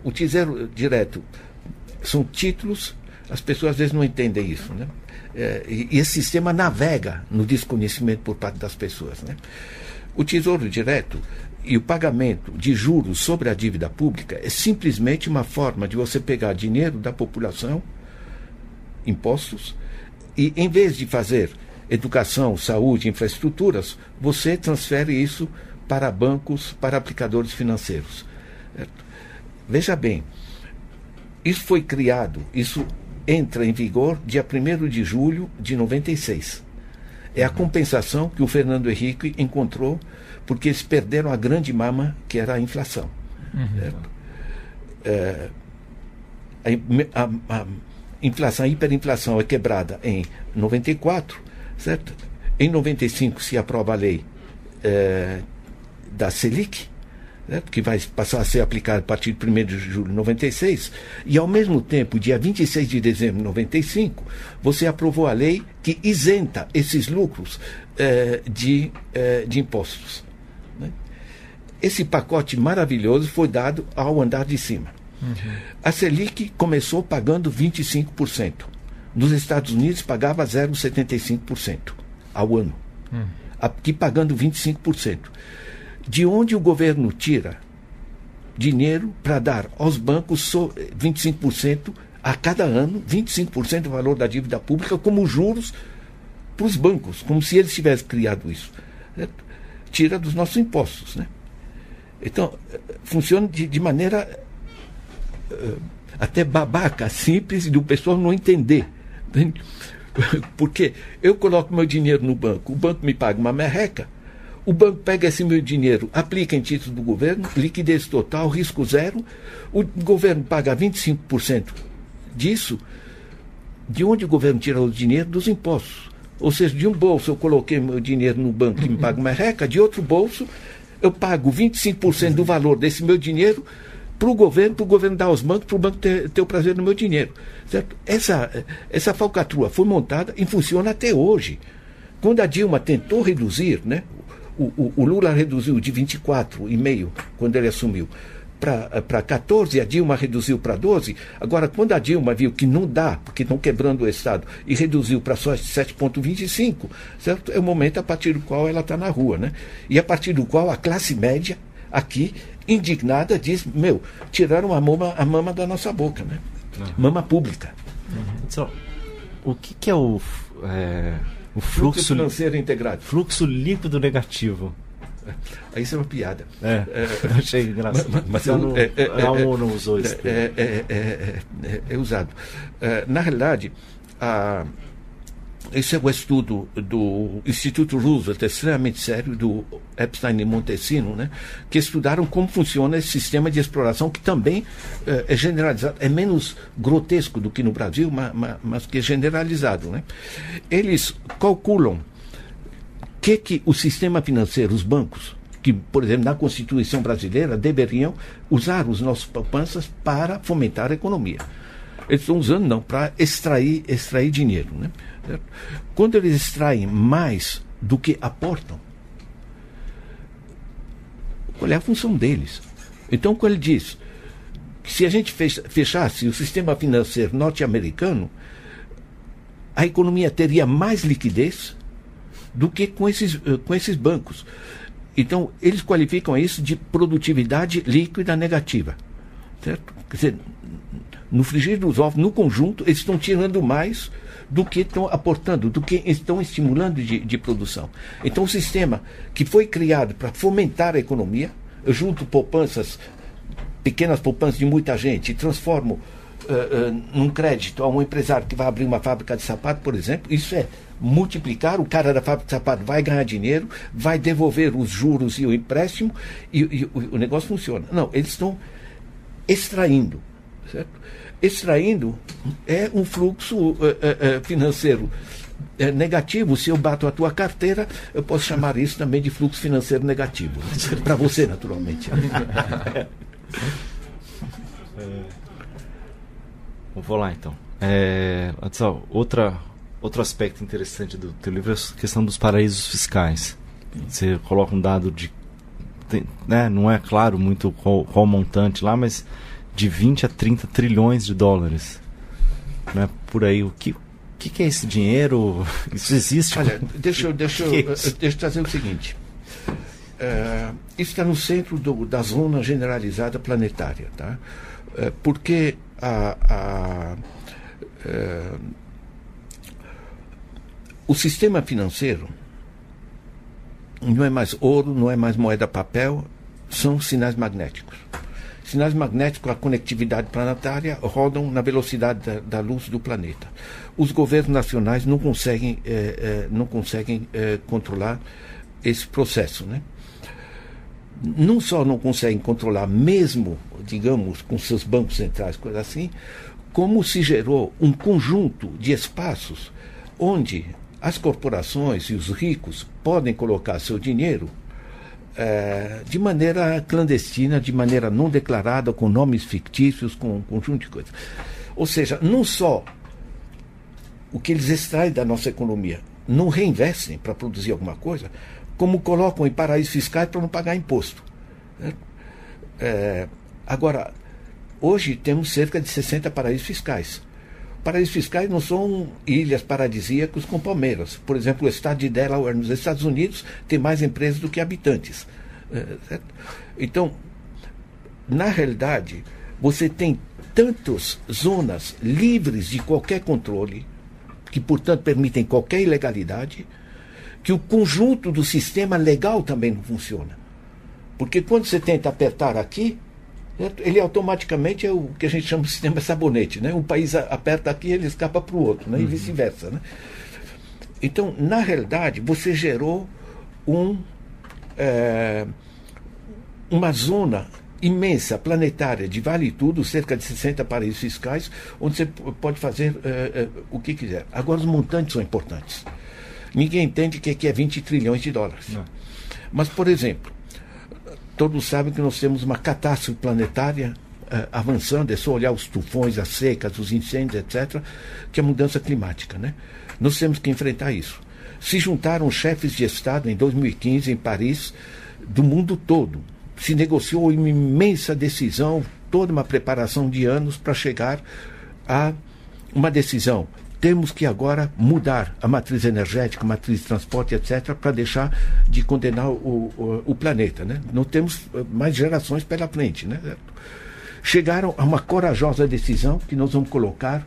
O Tesouro Direto são títulos, as pessoas às vezes não entendem isso. Né? E, esse sistema navega no desconhecimento por parte das pessoas. Né? O Tesouro Direto e o pagamento de juros sobre a dívida pública é simplesmente uma forma de você pegar dinheiro da população, impostos, e em vez de fazer educação, saúde, infraestruturas, você transfere isso para bancos, para aplicadores financeiros. Veja bem, isso foi criado, isso entra em vigor dia 1 de julho de 96. É a compensação que o Fernando Henrique encontrou porque eles perderam a grande mama que era a inflação. Uhum. É, a, a, a inflação, a hiperinflação é quebrada em 94 certo? Em 95 se aprova a lei é, da Selic, certo? que vai passar a ser aplicada a partir de 1 de julho de 96, e ao mesmo tempo, dia 26 de dezembro de 95, você aprovou a lei que isenta esses lucros é, de, é, de impostos. Né? Esse pacote maravilhoso foi dado ao andar de cima. Uhum. A Selic começou pagando 25%. Nos Estados Unidos pagava 0,75% ao ano. Hum. Aqui pagando 25%. De onde o governo tira dinheiro para dar aos bancos 25% a cada ano, 25% do valor da dívida pública como juros para os bancos, como se eles tivessem criado isso. tira dos nossos impostos. Né? Então, funciona de, de maneira até babaca, simples, e o pessoal não entender. Entende? Porque eu coloco meu dinheiro no banco, o banco me paga uma merreca, o banco pega esse meu dinheiro, aplica em título do governo, liquidez total, risco zero, o governo paga 25% disso. De onde o governo tira o dinheiro? Dos impostos. Ou seja, de um bolso eu coloquei meu dinheiro no banco que me paga uma merreca, de outro bolso eu pago 25% do valor desse meu dinheiro para o governo, para o governo dar aos bancos, para o banco ter, ter o prazer no meu dinheiro. Certo? Essa, essa falcatrua foi montada e funciona até hoje. Quando a Dilma tentou reduzir, né, o, o, o Lula reduziu de 24,5 quando ele assumiu para 14, a Dilma reduziu para 12. Agora, quando a Dilma viu que não dá, porque estão quebrando o Estado, e reduziu para só 7,25, certo? É o momento a partir do qual ela está na rua, né? E a partir do qual a classe média aqui indignada, diz: meu, tiraram a mama, a mama da nossa boca, né? Uhum. Mama pública. Uhum. o que, que é o, é, o fluxo, fluxo financeiro integrado? Fluxo líquido negativo. Aí isso é uma piada. É, é, achei engraçado. Mas, mas eu, não, é, é, é, não usou isso. É, é, é, é usado. na realidade, a esse é o estudo do Instituto Roosevelt, extremamente sério, do Epstein e Montesino, né, que estudaram como funciona esse sistema de exploração, que também eh, é generalizado, é menos grotesco do que no Brasil, mas, mas que é generalizado. Né. Eles calculam que, que o sistema financeiro, os bancos, que, por exemplo, na Constituição brasileira, deveriam usar os nossos poupanças para fomentar a economia. Eles estão usando, não, para extrair, extrair dinheiro. Né? Quando eles extraem mais do que aportam, qual é a função deles? Então, quando ele diz que se a gente fechasse o sistema financeiro norte-americano, a economia teria mais liquidez do que com esses, eh, com esses bancos. Então, eles qualificam isso de produtividade líquida negativa. Certo? Quer dizer, no frigir dos ovos, no conjunto, eles estão tirando mais do que estão aportando, do que estão estimulando de, de produção. Então, o sistema que foi criado para fomentar a economia, eu junto poupanças, pequenas poupanças de muita gente, e transformo uh, uh, num crédito a um empresário que vai abrir uma fábrica de sapato, por exemplo, isso é multiplicar, o cara da fábrica de sapato vai ganhar dinheiro, vai devolver os juros e o empréstimo, e, e o, o negócio funciona. Não, eles estão extraindo. Certo? extraindo é um fluxo é, é, financeiro é negativo. Se eu bato a tua carteira, eu posso chamar isso também de fluxo financeiro negativo. Para você, naturalmente. Vou lá então. É, outra, outro aspecto interessante do teu livro é a questão dos paraísos fiscais. Você coloca um dado de. Tem, né, não é claro muito qual, qual montante lá, mas de 20 a 30 trilhões de dólares. Né? Por aí, o que, que, que, é esse dinheiro? Isso existe? Olha, deixa, deixa, é deixa eu trazer o seguinte. Uh, isso está no centro do, da zona generalizada planetária. Tá? Uh, porque a, a, o sistema financeiro não é mais ouro, não é mais moeda papel, são sinais magnéticos sinais magnéticos, a conectividade planetária rodam na velocidade da, da luz do planeta. Os governos nacionais não conseguem, eh, eh, não conseguem eh, controlar esse processo. Né? Não só não conseguem controlar, mesmo, digamos, com seus bancos centrais, coisa assim, como se gerou um conjunto de espaços onde as corporações e os ricos podem colocar seu dinheiro é, de maneira clandestina, de maneira não declarada, com nomes fictícios, com um conjunto de coisas. Ou seja, não só o que eles extraem da nossa economia não reinvestem para produzir alguma coisa, como colocam em paraísos fiscais para não pagar imposto. Né? É, agora, hoje temos cerca de 60 paraísos fiscais. Paraísos fiscais não são ilhas paradisíacas com palmeiras. Por exemplo, o estado de Delaware, nos Estados Unidos, tem mais empresas do que habitantes. É, então, na realidade, você tem tantas zonas livres de qualquer controle, que, portanto, permitem qualquer ilegalidade, que o conjunto do sistema legal também não funciona. Porque quando você tenta apertar aqui, ele automaticamente é o que a gente chama de sistema sabonete. Né? Um país aperta aqui ele escapa para o outro, né? e uhum. vice-versa. Né? Então, na realidade, você gerou um, é, uma zona imensa, planetária, de vale tudo, cerca de 60 paraísos fiscais, onde você pode fazer é, é, o que quiser. Agora, os montantes são importantes. Ninguém entende que aqui é 20 trilhões de dólares. Não. Mas, por exemplo, todos sabem que nós temos uma catástrofe planetária uh, avançando, é só olhar os tufões, as secas, os incêndios, etc., que é a mudança climática. Né? Nós temos que enfrentar isso. Se juntaram chefes de Estado em 2015 em Paris, do mundo todo. Se negociou uma imensa decisão, toda uma preparação de anos para chegar a uma decisão temos que agora mudar a matriz energética, a matriz de transporte, etc., para deixar de condenar o, o, o, planeta. Né? Não temos eh, mais gerações pela frente. Né? Chegaram a uma corajosa decisão que nós vamos colocar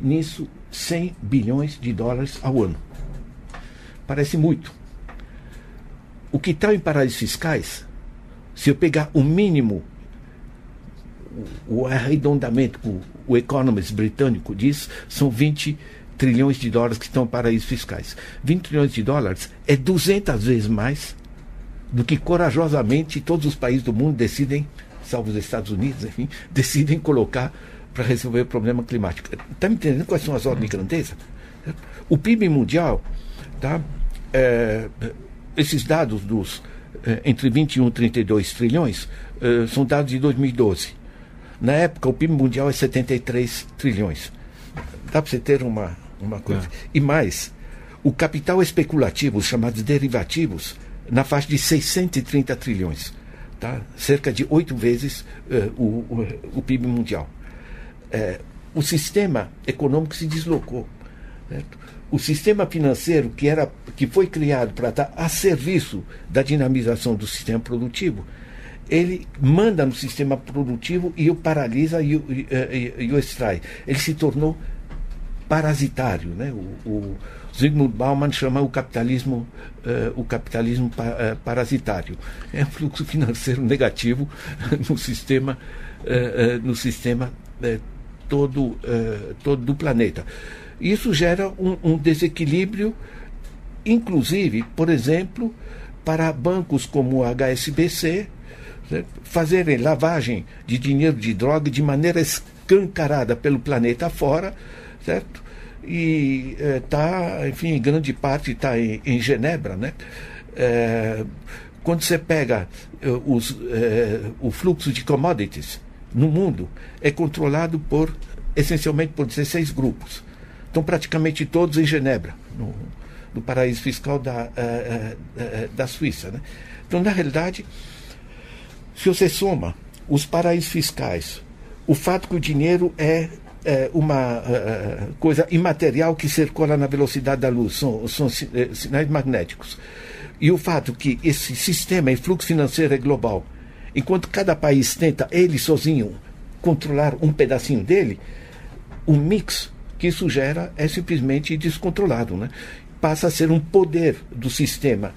nisso 100 bilhões de dólares ao ano. Parece muito. O que está em paraísos fiscais, se eu pegar o mínimo, o arredondamento, o, o Economist britânico diz, são 20 trilhões de dólares que estão em paraísos fiscais. 20 trilhões de dólares é 200 vezes mais do que corajosamente todos os países do mundo decidem, salvo os Estados Unidos, enfim, decidem colocar para resolver o problema climático. Está me entendendo quais são as ordens de grandeza? O PIB mundial, tá? É, esses dados dos é, entre 21 e 32 trilhões é, são dados de 2012. Na época, o PIB mundial é 73 trilhões. Dá para você ter uma, uma coisa. É. E mais, o capital especulativo, os chamados derivativos, na faixa de 630 trilhões. Tá? Cerca de oito vezes uh, o, o, o, PIB mundial. É, o sistema econômico se deslocou. Certo? O sistema financeiro que, era, que foi criado para estar a serviço da dinamização do sistema produtivo ele manda no sistema produtivo e o paralisa e o, e, e, e o extrai. Ele se tornou parasitário. Né? O, o Zygmunt Bauman chama o capitalismo, uh, o capitalismo pa, uh, parasitário. É um fluxo financeiro negativo no sistema, uh, no sistema todo, todo do planeta. Isso gera um, um desequilíbrio, inclusive, por exemplo, para bancos como o HSBC, fazerem lavagem de dinheiro de droga de maneira escancarada pelo planeta fora, certo? E está, eh, enfim, grande parte está em, em, Genebra, né? É, quando você pega eh, os, o fluxo de commodities no mundo, é controlado por, essencialmente por 16 grupos. Estão praticamente todos em Genebra, no, no paraíso fiscal da, da Suíça. Né? Então, na realidade, se você soma os paraísos fiscais, o fato que o dinheiro é, é uma uh, coisa imaterial que circula na velocidade da luz, são, são eh, sinais magnéticos, e o fato que esse sistema e fluxo financeiro é global, enquanto cada país tenta ele sozinho controlar um pedacinho dele, o mix que isso gera é simplesmente descontrolado, né? Passa a ser um poder do sistema.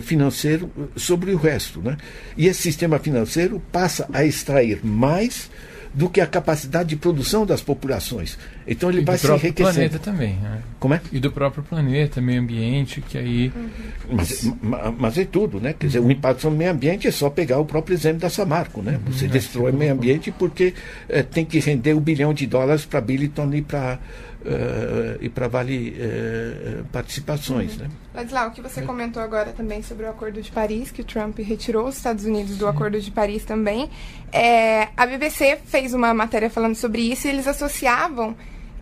Financeiro sobre o resto. Né? E esse sistema financeiro passa a extrair mais do que a capacidade de produção das populações. Então ele e vai se enriquecendo. do planeta também. Né? Como é? E do próprio planeta, meio ambiente, que aí... Uhum. Mas, mas, é tudo, né? Quer dizer, o impacto sobre o meio ambiente é só pegar o próprio exemplo da Samarco, né? Uhum. Você uhum. destrói o meio ambiente porque é, tem que render um bilhão de dólares para Billiton e para uh, e para Vale uh, participações. Uhum. Né? Ladislau, o que você comentou agora também sobre o Acordo de Paris, que o Trump retirou os Estados Unidos do Acordo de Paris também. É, a BBC fez uma matéria falando sobre isso e eles associavam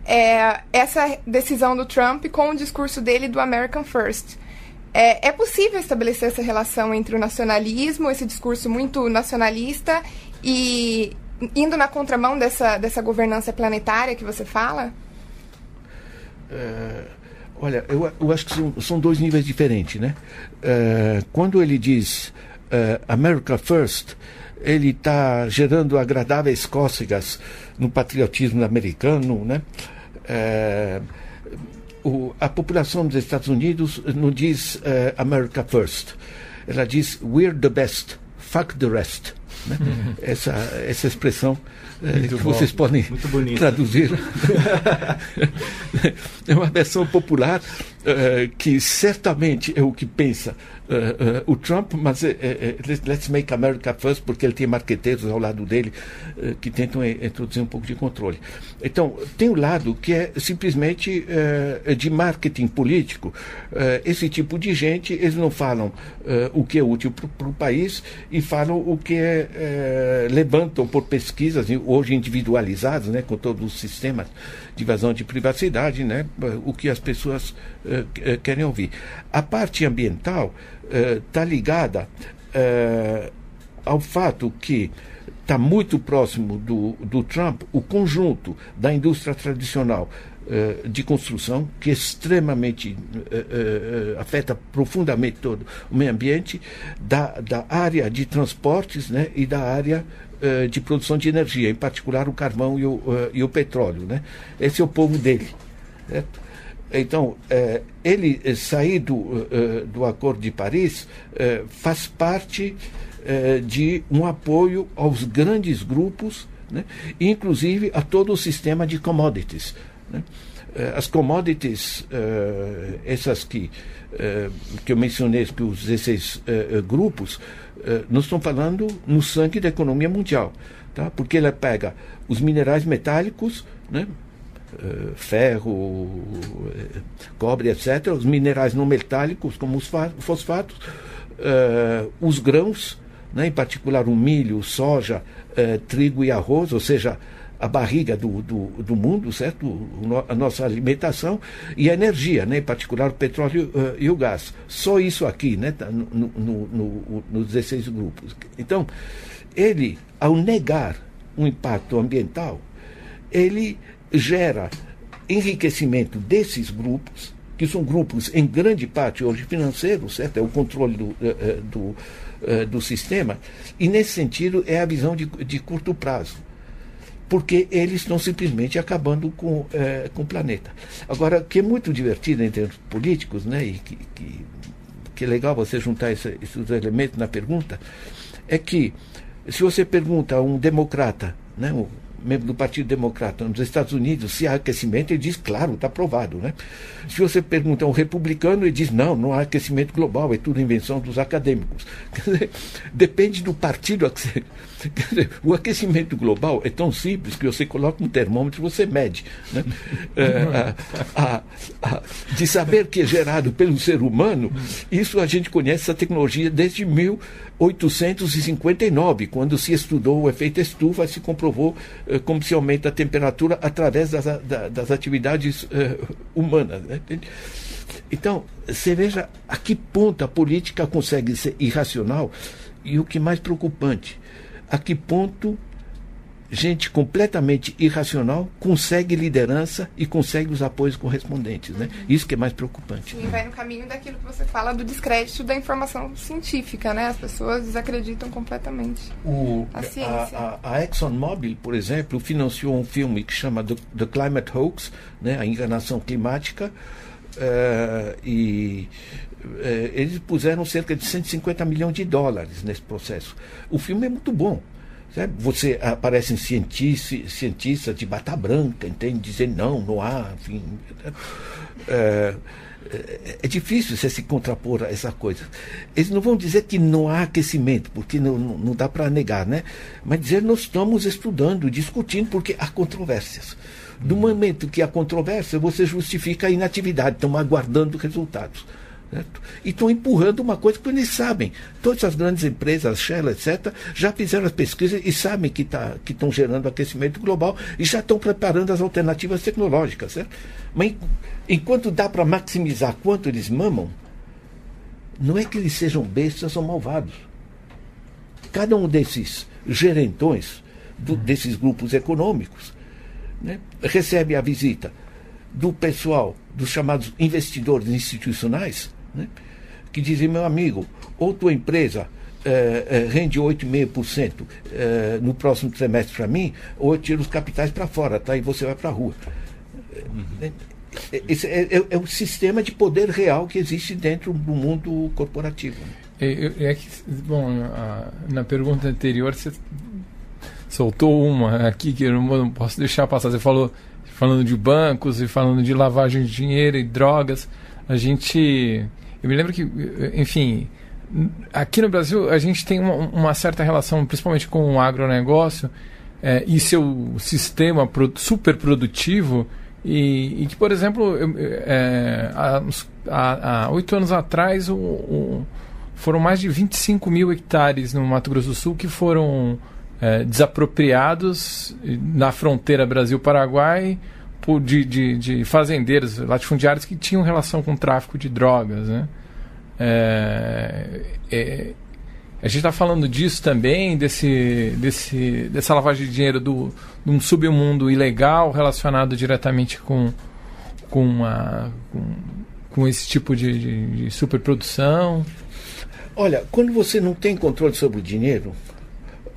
é, essa decisão do Trump com o discurso dele do American First. É, é, possível estabelecer essa relação entre o nacionalismo, esse discurso muito nacionalista, e indo na contramão dessa, dessa governança planetária que você fala? É, olha, eu, eu, acho que são, são, dois níveis diferentes, né? É, quando ele diz é, America First, ele está gerando agradáveis cócegas no patriotismo americano, né? o, a população dos Estados Unidos não diz America First. Ela diz We're the best, fuck the rest. Né? essa, essa expressão é, que bom. vocês podem traduzir. é uma versão popular uh, que certamente é o que pensa uh, uh, o Trump, mas let's make America first, porque ele tem marqueteiros ao lado dele que tentam introduzir um pouco de controle. Então, tem o um lado que é simplesmente de marketing político. esse tipo de gente, eles não falam o que é útil para o país e falam o que é, levantam por pesquisas, hoje individualizadas, né, com todos os sistemas de vazão de privacidade, né, o que as pessoas querem ouvir. A parte ambiental, está eh, ligada uh, ao fato que está muito próximo do, do Trump o conjunto da indústria tradicional uh, de construção, que extremamente afeta profundamente todo o meio ambiente, da, da área de transportes né, e da área de produção de energia, em particular o carvão e o, e o petróleo. Né? Esse é o povo dele. Certo? Então, eh, ele eh, sair do, eh, do Acordo de Paris faz parte de um apoio aos grandes grupos, né, inclusive a todo o sistema de commodities. Né. As commodities, essas que, que eu mencionei, que os 16 grupos, nós estamos falando no sangue da economia mundial, tá? porque ela pega os minerais metálicos, né? Eh, ferro, eh, cobre, etc., os minerais não metálicos, como os fosfatos, uh, os grãos, né, em particular o milho, soja, trigo e arroz, ou seja, a barriga do, do, do mundo, certo? O, a nossa alimentação e a energia, né? em particular o petróleo uh, e o gás. Só isso aqui, né? Tá no, no, no, nos 16 grupos. Então, ele, ao negar um impacto ambiental, ele gera enriquecimento desses grupos, que são grupos em grande parte hoje financeiros, certo? É o controle do, eh, eh, do, eh, do sistema, e nesse sentido é a visão de, de curto prazo porque eles estão simplesmente acabando com, com o planeta. Agora, o que é muito divertido em termos políticos, né, e que, que, que é legal você juntar esse, esses elementos na pergunta, é que se você pergunta a um democrata, né, membro do Partido Democrata nos Estados Unidos, se há aquecimento, ele diz, claro, está provado. Né? Se você pergunta a um republicano, ele diz, não, não há aquecimento global, é tudo invenção dos acadêmicos. Dizer, depende do partido. Dizer, o aquecimento global é tão simples que você coloca um termômetro e você mede. Né? É, a, a, a, de saber que é gerado pelo ser humano, isso a gente conhece essa tecnologia desde 1859, quando se estudou o efeito estufa se comprovou eh, como se aumenta a temperatura através das, das atividades eh, humanas. Né? Então, você veja a que ponto a política consegue ser irracional e o que mais preocupante, a que ponto gente completamente irracional consegue liderança e consegue os apoios correspondentes, né? Uhum. Isso que é mais preocupante. E vai no caminho daquilo que você fala do descrédito da informação científica, né? As pessoas desacreditam completamente o, a ciência. A, a, a ExxonMobil, por exemplo, financiou um filme que chama The, The Climate Hoax, né? A enganação climática, uh, e uh, eles puseram cerca de 150 milhões de dólares nesse processo. O filme é muito bom. Você aparecem cientistas, cientistas de bata branca, entende? Dizer não, não há, enfim. É, é, é, difícil você se contrapor a essa coisa. Eles não vão dizer que não há aquecimento, porque não, não, dá para negar, né? Mas dizer nós estamos estudando, discutindo, porque há controvérsias. No momento que há controvérsia, você justifica a inatividade, estão aguardando resultados. E estão empurrando uma coisa que eles sabem. Todas as grandes empresas, a Shell, etc., já fizeram as pesquisas e sabem que tá, estão gerando aquecimento global e já estão preparando as alternativas tecnológicas. Certo? Mas enquanto dá para maximizar quanto eles mamam, não é que eles sejam bestas ou malvados. Cada um desses gerentões, do, desses grupos econômicos, né, recebe a visita do pessoal, dos chamados investidores institucionais, né? que dizem, meu amigo, ou tua empresa eh, rende 8,5% eh, no próximo trimestre para mim, ou eu tiro os capitais para fora, tá? E você vai para a rua. Uhum. esse é, é, é, o sistema de poder real que existe dentro do mundo corporativo. É, é que, bom, a, na pergunta anterior você soltou uma aqui que eu não, não, posso deixar passar. Você falou falando de bancos e falando de lavagem de dinheiro e drogas. A gente, eu me lembro que, enfim, aqui no Brasil a gente tem uma, uma certa relação, principalmente com o agronegócio é, e seu sistema pro, super produtivo e, e, que, por exemplo, é, há oito anos atrás o, o, foram mais de 25 mil hectares no Mato Grosso do Sul que foram é, desapropriados na fronteira Brasil-Paraguai de, de, de, fazendeiros latifundiários que tinham relação com o tráfico de drogas. Né? É, é, a gente está falando disso também, desse, desse, dessa lavagem de dinheiro do, de um submundo ilegal relacionado diretamente com, com, a, com, com esse tipo de, de, de superprodução. Olha, quando você não tem controle sobre o dinheiro,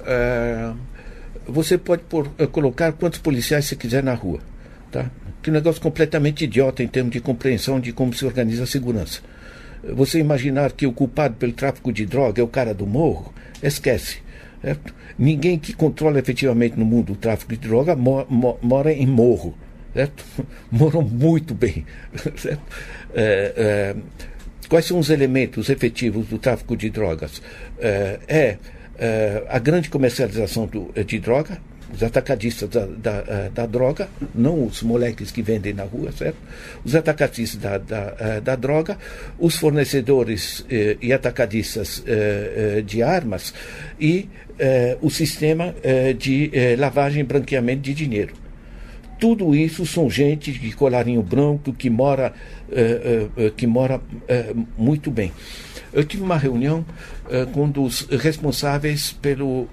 é, você pode por, é, colocar quantos policiais você quiser na rua. Tá? Que negócio completamente idiota em termos de compreensão de como se organiza a segurança. Você imaginar que o culpado pelo tráfico de droga é o cara do morro, esquece. Certo? Ninguém que controla efetivamente no mundo o tráfico de droga mora em morro. Certo? Moram muito bem. Certo? É, é, quais são os elementos efetivos do tráfico de drogas? É, é, é a grande comercialização do, de droga, os atacadistas da, da, eh, da, droga, não os moleques que vendem na rua, certo? Os atacadistas da, da, eh, da droga, os fornecedores eh, e atacadistas eh, eh, de armas e eh, o sistema de lavagem e branqueamento de dinheiro. Tudo isso são gente de colarinho branco que mora, que mora muito bem. Eu tive uma reunião com um dos responsáveis pelo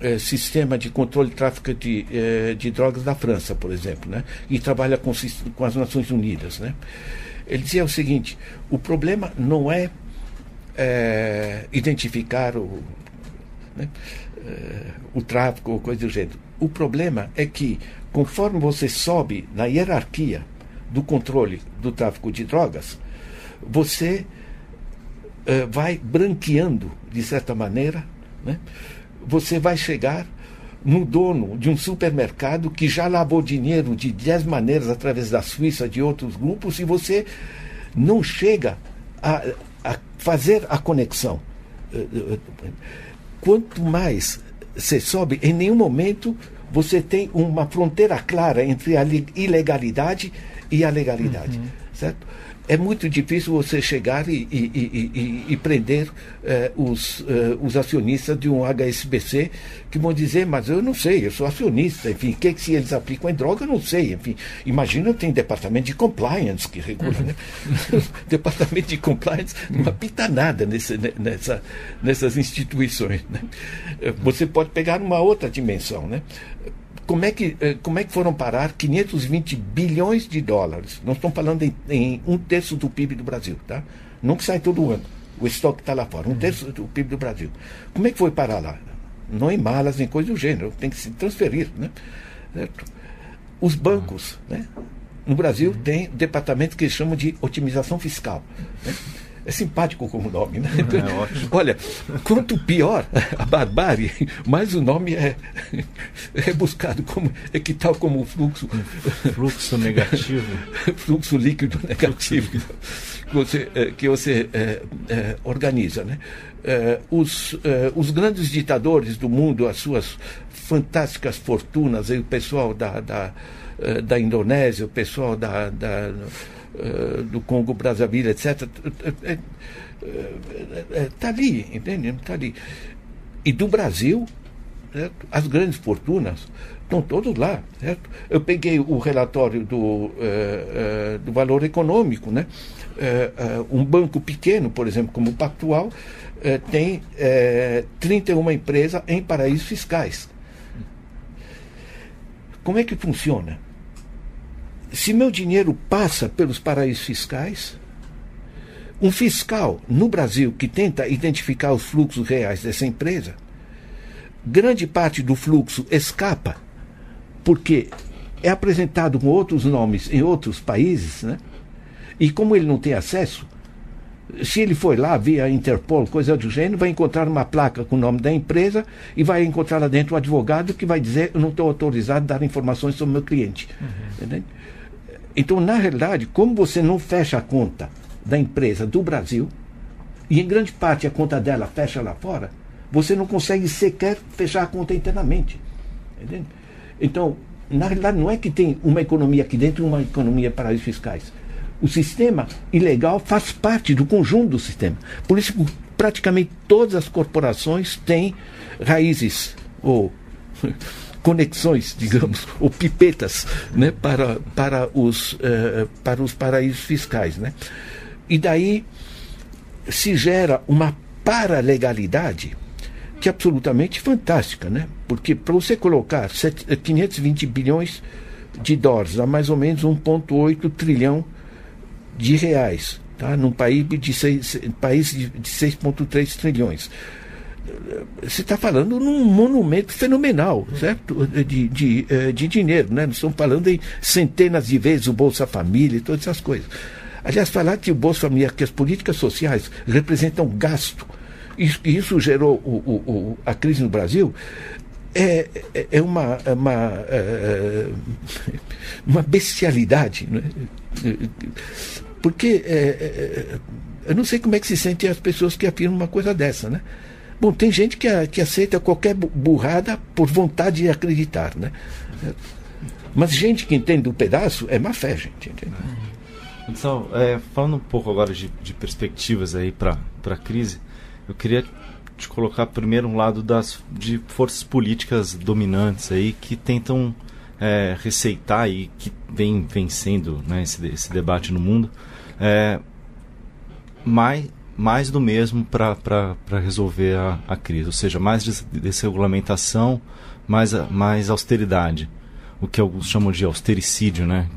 é, sistema de controle de tráfico de, é, de drogas da França, por exemplo, né? e trabalha com, com as Nações Unidas. Né? Ele dizia o seguinte: o problema não é, é identificar o, né, o tráfico ou coisa do gênero. O problema é que, conforme você sobe na hierarquia do controle do tráfico de drogas, você vai branqueando, de certa maneira, né? Você vai chegar no dono de um supermercado que já lavou dinheiro de dez maneiras através da Suíça, de outros grupos, e você não chega a, a fazer a conexão. Quanto mais você sobe, em nenhum momento você tem uma fronteira clara entre a ilegalidade e a legalidade. Uhum. Certo? É muito difícil você chegar e, e, e, e prender eh, os, eh, os acionistas de um HSBC que vão dizer, mas eu não sei, eu sou acionista, enfim, que, que se eles aplicam em droga, eu não sei, enfim. Imagina, tem departamento de compliance que regula, né? departamento de compliance não apita nada nesse, nessa, nessas instituições. Né? Você pode pegar uma outra dimensão, né? Como é que, eh, como é que foram parar 520 bilhões de dólares? Nós estamos falando em, em um terço do PIB do Brasil, tá? Que sai todo ano. O estoque está lá fora, um terço do PIB do Brasil. Como é que foi parar lá? Não em malas, nem coisa do gênero, tem que se transferir, né? Certo? Os bancos, né? No Brasil uhum. tem departamentos que eles chamam de otimização fiscal. Né? É simpático como nome, né? É Olha, quanto pior a barbárie, mais o nome é, é buscado como é que tal como o fluxo. Fluxo negativo. fluxo líquido negativo que você, é, que você é, é, organiza, né? É, os, é, os grandes ditadores do mundo, as suas fantásticas fortunas, o pessoal da, da, da Indonésia, o pessoal da, da eh, do Congo, Brazzaville, etc. Está ali, entende? Está ali. E do Brasil, certo? as grandes fortunas estão todos lá. Certo? Eu peguei o relatório do, uh, uh, do valor econômico. Né? Um banco pequeno, por exemplo, como o Pactual, tem 31 empresas em paraísos fiscais. Como é que funciona? Se meu dinheiro passa pelos paraísos fiscais, um fiscal no Brasil que tenta identificar os fluxos reais dessa empresa, grande parte do fluxo escapa, porque é apresentado com outros nomes em outros países, né? E como ele não tem acesso, se ele for lá via Interpol, coisa do gênero, vai encontrar uma placa com o nome da empresa e vai encontrar lá dentro o advogado que vai dizer: Eu não estou autorizado a dar informações sobre o meu cliente. Uhum. Então, na realidade, como você não fecha a conta da empresa do Brasil, e em grande parte a conta dela fecha lá fora, você não consegue sequer fechar a conta internamente. Então, na realidade, não é que tem uma economia aqui dentro e uma economia paraísos fiscais o sistema ilegal faz parte do conjunto do sistema. Por isso, praticamente todas as corporações têm raízes ou conexões, digamos, ou pipetas né, para, para, os, uh, para os paraísos fiscais. Né? E daí se gera uma paralegalidade que é absolutamente fantástica, né? porque para você colocar 520 bilhões de dólares a mais ou menos 1,8 trilhão de reais, tá? num PIB de, seis, país de, de 6,3 trilhões. Você está falando num monumento fenomenal, certo? De, de, eh, de dinheiro, né? Nós estamos falando em centenas de vezes o Bolsa Família e todas essas coisas. Aliás, falar que o Bolsa Família, que as políticas sociais representam gasto, isso, isso gerou o, o, o, a crise no Brasil, é, é, é uma, é uma, é, uma bestialidade. Né? Porque é, eu não sei como é que se sentem as pessoas que afirmam uma coisa dessa, né? Bom, tem gente que, que aceita qualquer burrada por vontade de acreditar, né? Mas gente que entende do pedaço é má fé, gente. Então, é, falando um pouco agora de, de perspectivas aí para a crise, eu queria te colocar primeiro um lado das de forças políticas dominantes aí que tentam é, receitar e que vem vencendo né, esse, esse debate no mundo é, mais, mais do mesmo para resolver a, a crise, ou seja, mais desregulamentação, mais, mais austeridade, o que alguns chamam de austericídio, né?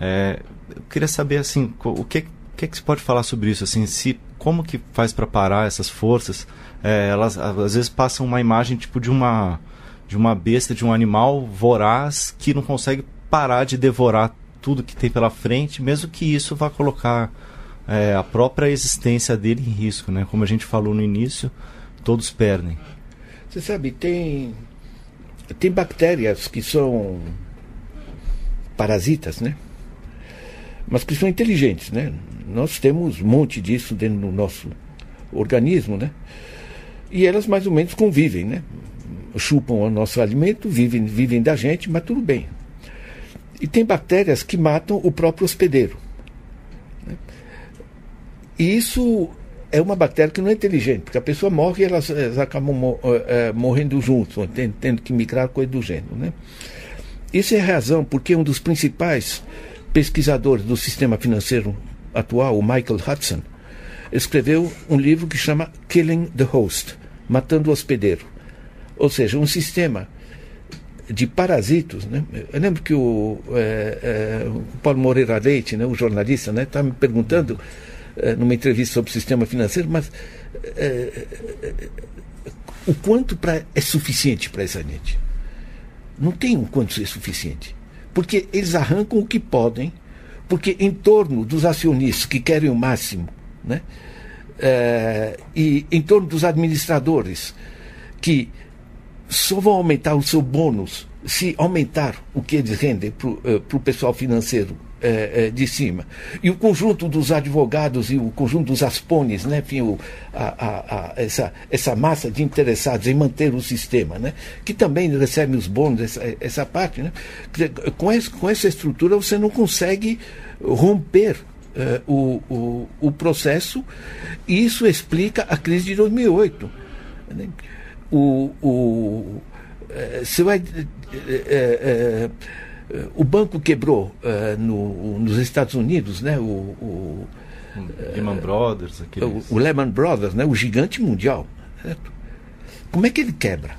É, eu queria saber assim, o que, que, que se pode falar sobre isso, assim, se como que faz para parar essas forças? É, elas às vezes passam uma imagem tipo de uma de uma besta, de um animal voraz que não consegue parar de devorar tudo que tem pela frente, mesmo que isso vá colocar é, a própria existência dele em risco, né? Como a gente falou no início, todos perdem. Você sabe, tem tem bactérias que são parasitas, né? Mas que são inteligentes, né? Nós temos um monte disso dentro do nosso organismo, né? E elas mais ou menos convivem, né? chupam o nosso alimento, vivem, vivem da gente, mas tudo bem. E tem bactérias que matam o próprio hospedeiro. E isso é uma bactéria que não é inteligente, porque a pessoa morre e elas, elas acabam é, morrendo juntos, tendo, que migrar, coisa do gênero. Né? Isso é a razão porque um dos principais pesquisadores do sistema financeiro atual, o Michael Hudson, escreveu um livro que chama Killing the Host Matando o Hospedeiro ou seja, um sistema de parasitos. Né? Eu lembro que o, é, é, o Paulo Moreira Leite, né, o jornalista, estava né, tá me perguntando numa entrevista sobre o sistema financeiro, mas é, é, o quanto pra, é suficiente para essa gente? Não tem um quanto é suficiente. Porque eles arrancam o que podem, porque em torno dos acionistas que querem o máximo, né? E em torno dos administradores que só vão aumentar o seu bônus se aumentar o que eles rendem para o pessoal financeiro uh, uh, de cima. E o conjunto dos advogados e o conjunto dos aspones, né, enfim, o, a, a, a, essa, essa massa de interessados em manter o sistema, né, que também recebem os bônus, essa, essa parte. Né, com, essa, com essa estrutura você não consegue romper o, o, o processo e isso explica a crise de 2008. Né? o, o, é, você vai, é, é, o banco quebrou no, nos Estados Unidos, né? O, o Lehman Brothers, o, o Lehman Brothers, né? O gigante mundial. Certo? Como é que ele quebra?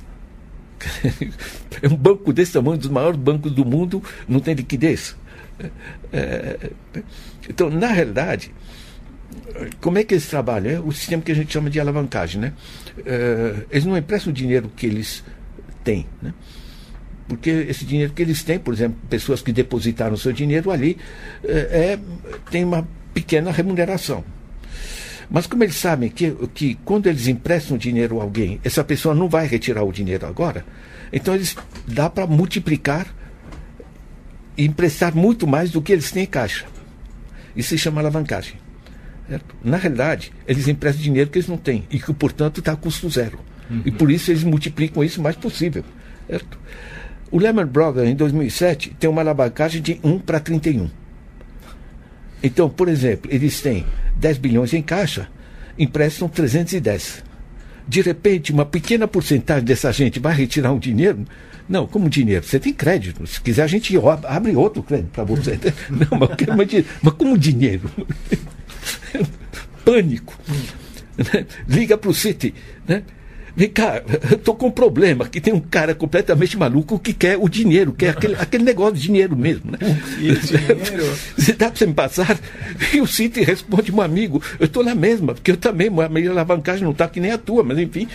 é um banco desse tamanho, dos maiores bancos do mundo, não tem liquidez. É, então, na realidade, como é que eles trabalham? É o sistema que a gente chama de alavancagem, né? Eles não emprestam o dinheiro que eles têm, né? Porque esse dinheiro que eles têm, por exemplo, pessoas que depositaram seu dinheiro ali, é, tem uma pequena remuneração. Mas como eles sabem que, que quando eles emprestam dinheiro a alguém, essa pessoa não vai retirar o dinheiro agora, então eles dá para multiplicar e emprestar muito mais do que eles têm em caixa. Isso se chama alavancagem. Certo? Na realidade, eles emprestam dinheiro que eles não têm e que, portanto, está a custo zero. Uhum. E por isso eles multiplicam isso o mais possível. Certo? O Lehman Brothers, em 2007, tem uma alavancagem de 1 para 31. Então, por exemplo, eles têm 10 bilhões em caixa, emprestam 310. De repente, uma pequena porcentagem dessa gente vai retirar um dinheiro. Não, como dinheiro? Você tem crédito. Se quiser, a gente abre outro crédito para você. Não, mas, mas, mas como dinheiro? Pânico. Liga para o City. Né? Vem cá, eu tô com um problema, que tem um cara completamente maluco que quer o dinheiro, quer aquele, aquele negócio de dinheiro mesmo. Né? dinheiro? Dá para você me passar? E o City responde, meu amigo, eu estou na mesma, porque eu também, a minha alavancagem não está que nem a tua, mas enfim,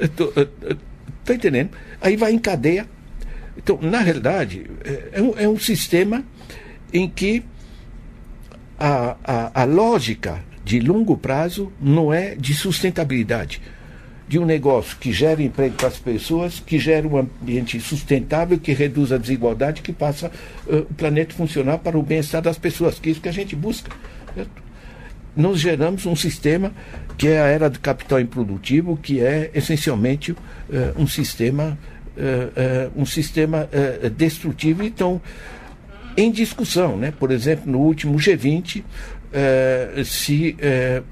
está entendendo? Aí vai em cadeia. Então, na realidade, é, é um, é um sistema em que a, a, a lógica de longo prazo não é de sustentabilidade de um negócio que gera emprego para as pessoas, que gera um ambiente sustentável, que reduz a desigualdade, que faça uh, o planeta funcionar para o bem-estar das pessoas, que é isso que a gente busca. Certo? Nós geramos um sistema que é a era do capital improdutivo, que é essencialmente uh, um sistema, uh, um sistema destrutivo. Então, em discussão, né? por exemplo, no último G20 se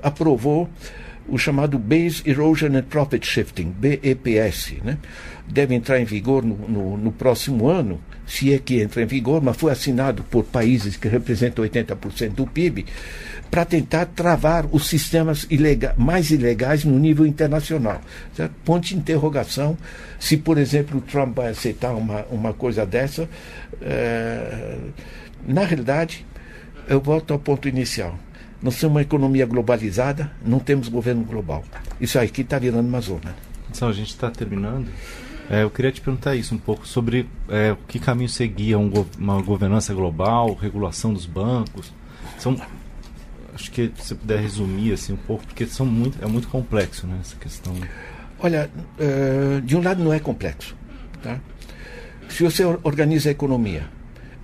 aprovou o chamado Base Erosion and Profit Shifting, BEPS, né? deve entrar em vigor no, no, no, próximo ano, se é que entra em vigor, mas foi assinado por países que representam 80% do PIB, para tentar travar os sistemas mais ilegais no nível internacional. Certo? Ponto de interrogação se, por exemplo, o Trump vai aceitar uma, uma coisa dessa. É... Na realidade, eu volto ao ponto inicial nós somos uma economia globalizada, não temos governo global. Isso aqui está virando uma zona. Então, a gente está terminando. É, eu queria te perguntar isso um pouco sobre é, que caminho seguia um, uma governança global, regulação dos bancos. São, acho que se você puder resumir assim um pouco, porque são muito, é muito complexo né, essa questão. Olha, uh, de um lado não é complexo. Tá? Se você organiza a economia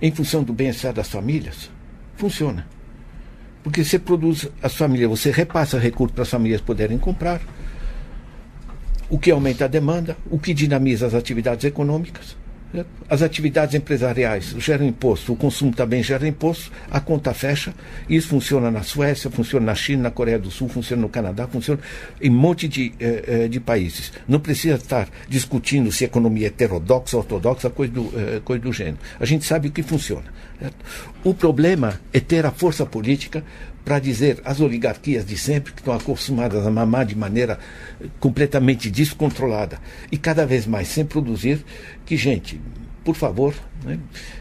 em função do bem-estar das famílias, funciona. Porque você produz as famílias, você repassa recursos para as famílias poderem comprar, o que aumenta a demanda, o que dinamiza as atividades econômicas. As atividades empresariais geram imposto, o consumo também gera imposto, a conta fecha. Isso funciona na Suécia, funciona na China, na Coreia do Sul, funciona no Canadá, funciona em um monte de, eh, eh, de países. Não precisa estar discutindo se economia é heterodoxa, ortodoxa, coisa do, eh, coisa do gênero. A gente sabe o que funciona. Certo? O problema é ter a força política para dizer às oligarquias de sempre, que estão acostumadas a mamar de maneira completamente descontrolada e cada vez mais sem produzir, que, gente, por favor, né,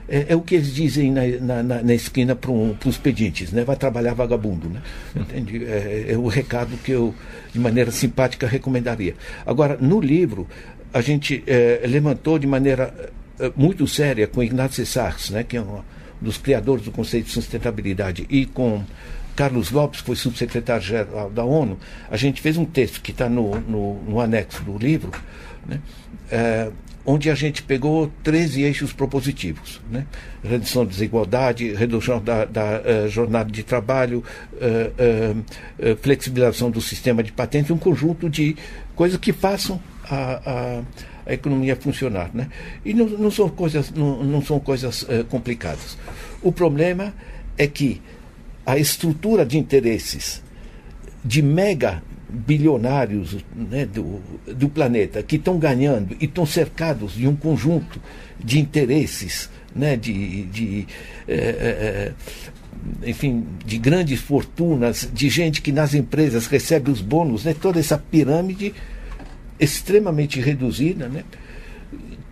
é, é, o que eles dizem na, na, na esquina para um, os pedintes, né, vai trabalhar vagabundo. Né, entende? É, é o recado que eu, de maneira simpática, recomendaria. Agora, no livro, a gente é, levantou de maneira é, muito séria com Ignacio Sachs, né, que é um dos criadores do conceito de sustentabilidade, e com Carlos Lopes, foi subsecretário-geral da ONU, a gente fez um texto que está no, no, no, anexo do livro, né, é, onde a gente pegou 13 eixos propositivos. Né? Redução da desigualdade, redução da, da uh, jornada de trabalho, uh, uh, flexibilização do sistema de patentes, um conjunto de coisas que façam a, a, a economia funcionar. Né? E não, não são coisas, não, não são coisas complicadas. O problema é que a estrutura de interesses de mega bilionários né, do, do planeta que estão ganhando e estão cercados de um conjunto de interesses, né, de, de é, é, enfim, de grandes fortunas, de gente que nas empresas recebe os bônus, né, toda essa pirâmide extremamente reduzida, né,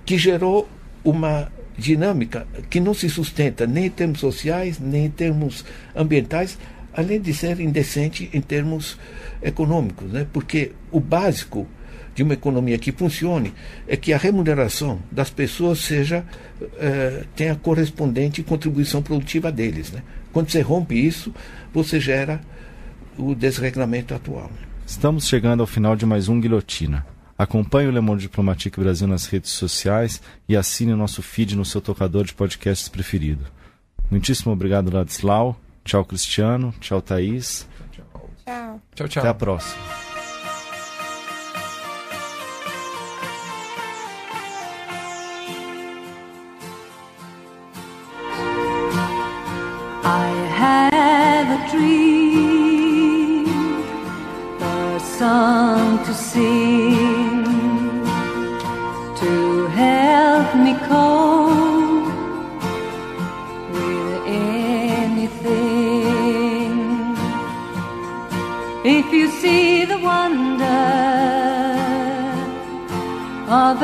que gerou uma dinâmica que não se sustenta nem em termos sociais, nem em termos ambientais, além de ser indecente em termos econômicos, né? porque o básico de uma economia que funcione é que a remuneração das pessoas seja eh, tenha correspondente contribuição produtiva deles. Né? Quando você rompe isso, você gera o desregramento atual. Estamos chegando ao final de mais um Guilhotina. Acompanhe o Le Monde Diplomatique Brasil nas redes sociais e assine o nosso feed no seu tocador de podcasts preferido. Muitíssimo obrigado, Ladislau. Tchau, Cristiano. Tchau, Thaís. Tchau. Tchau, tchau. Até a próxima.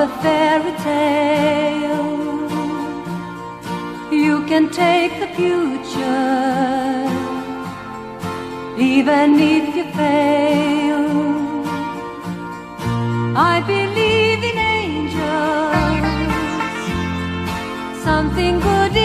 A fairy tale, you can take the future, even if you fail. I believe in angels, something good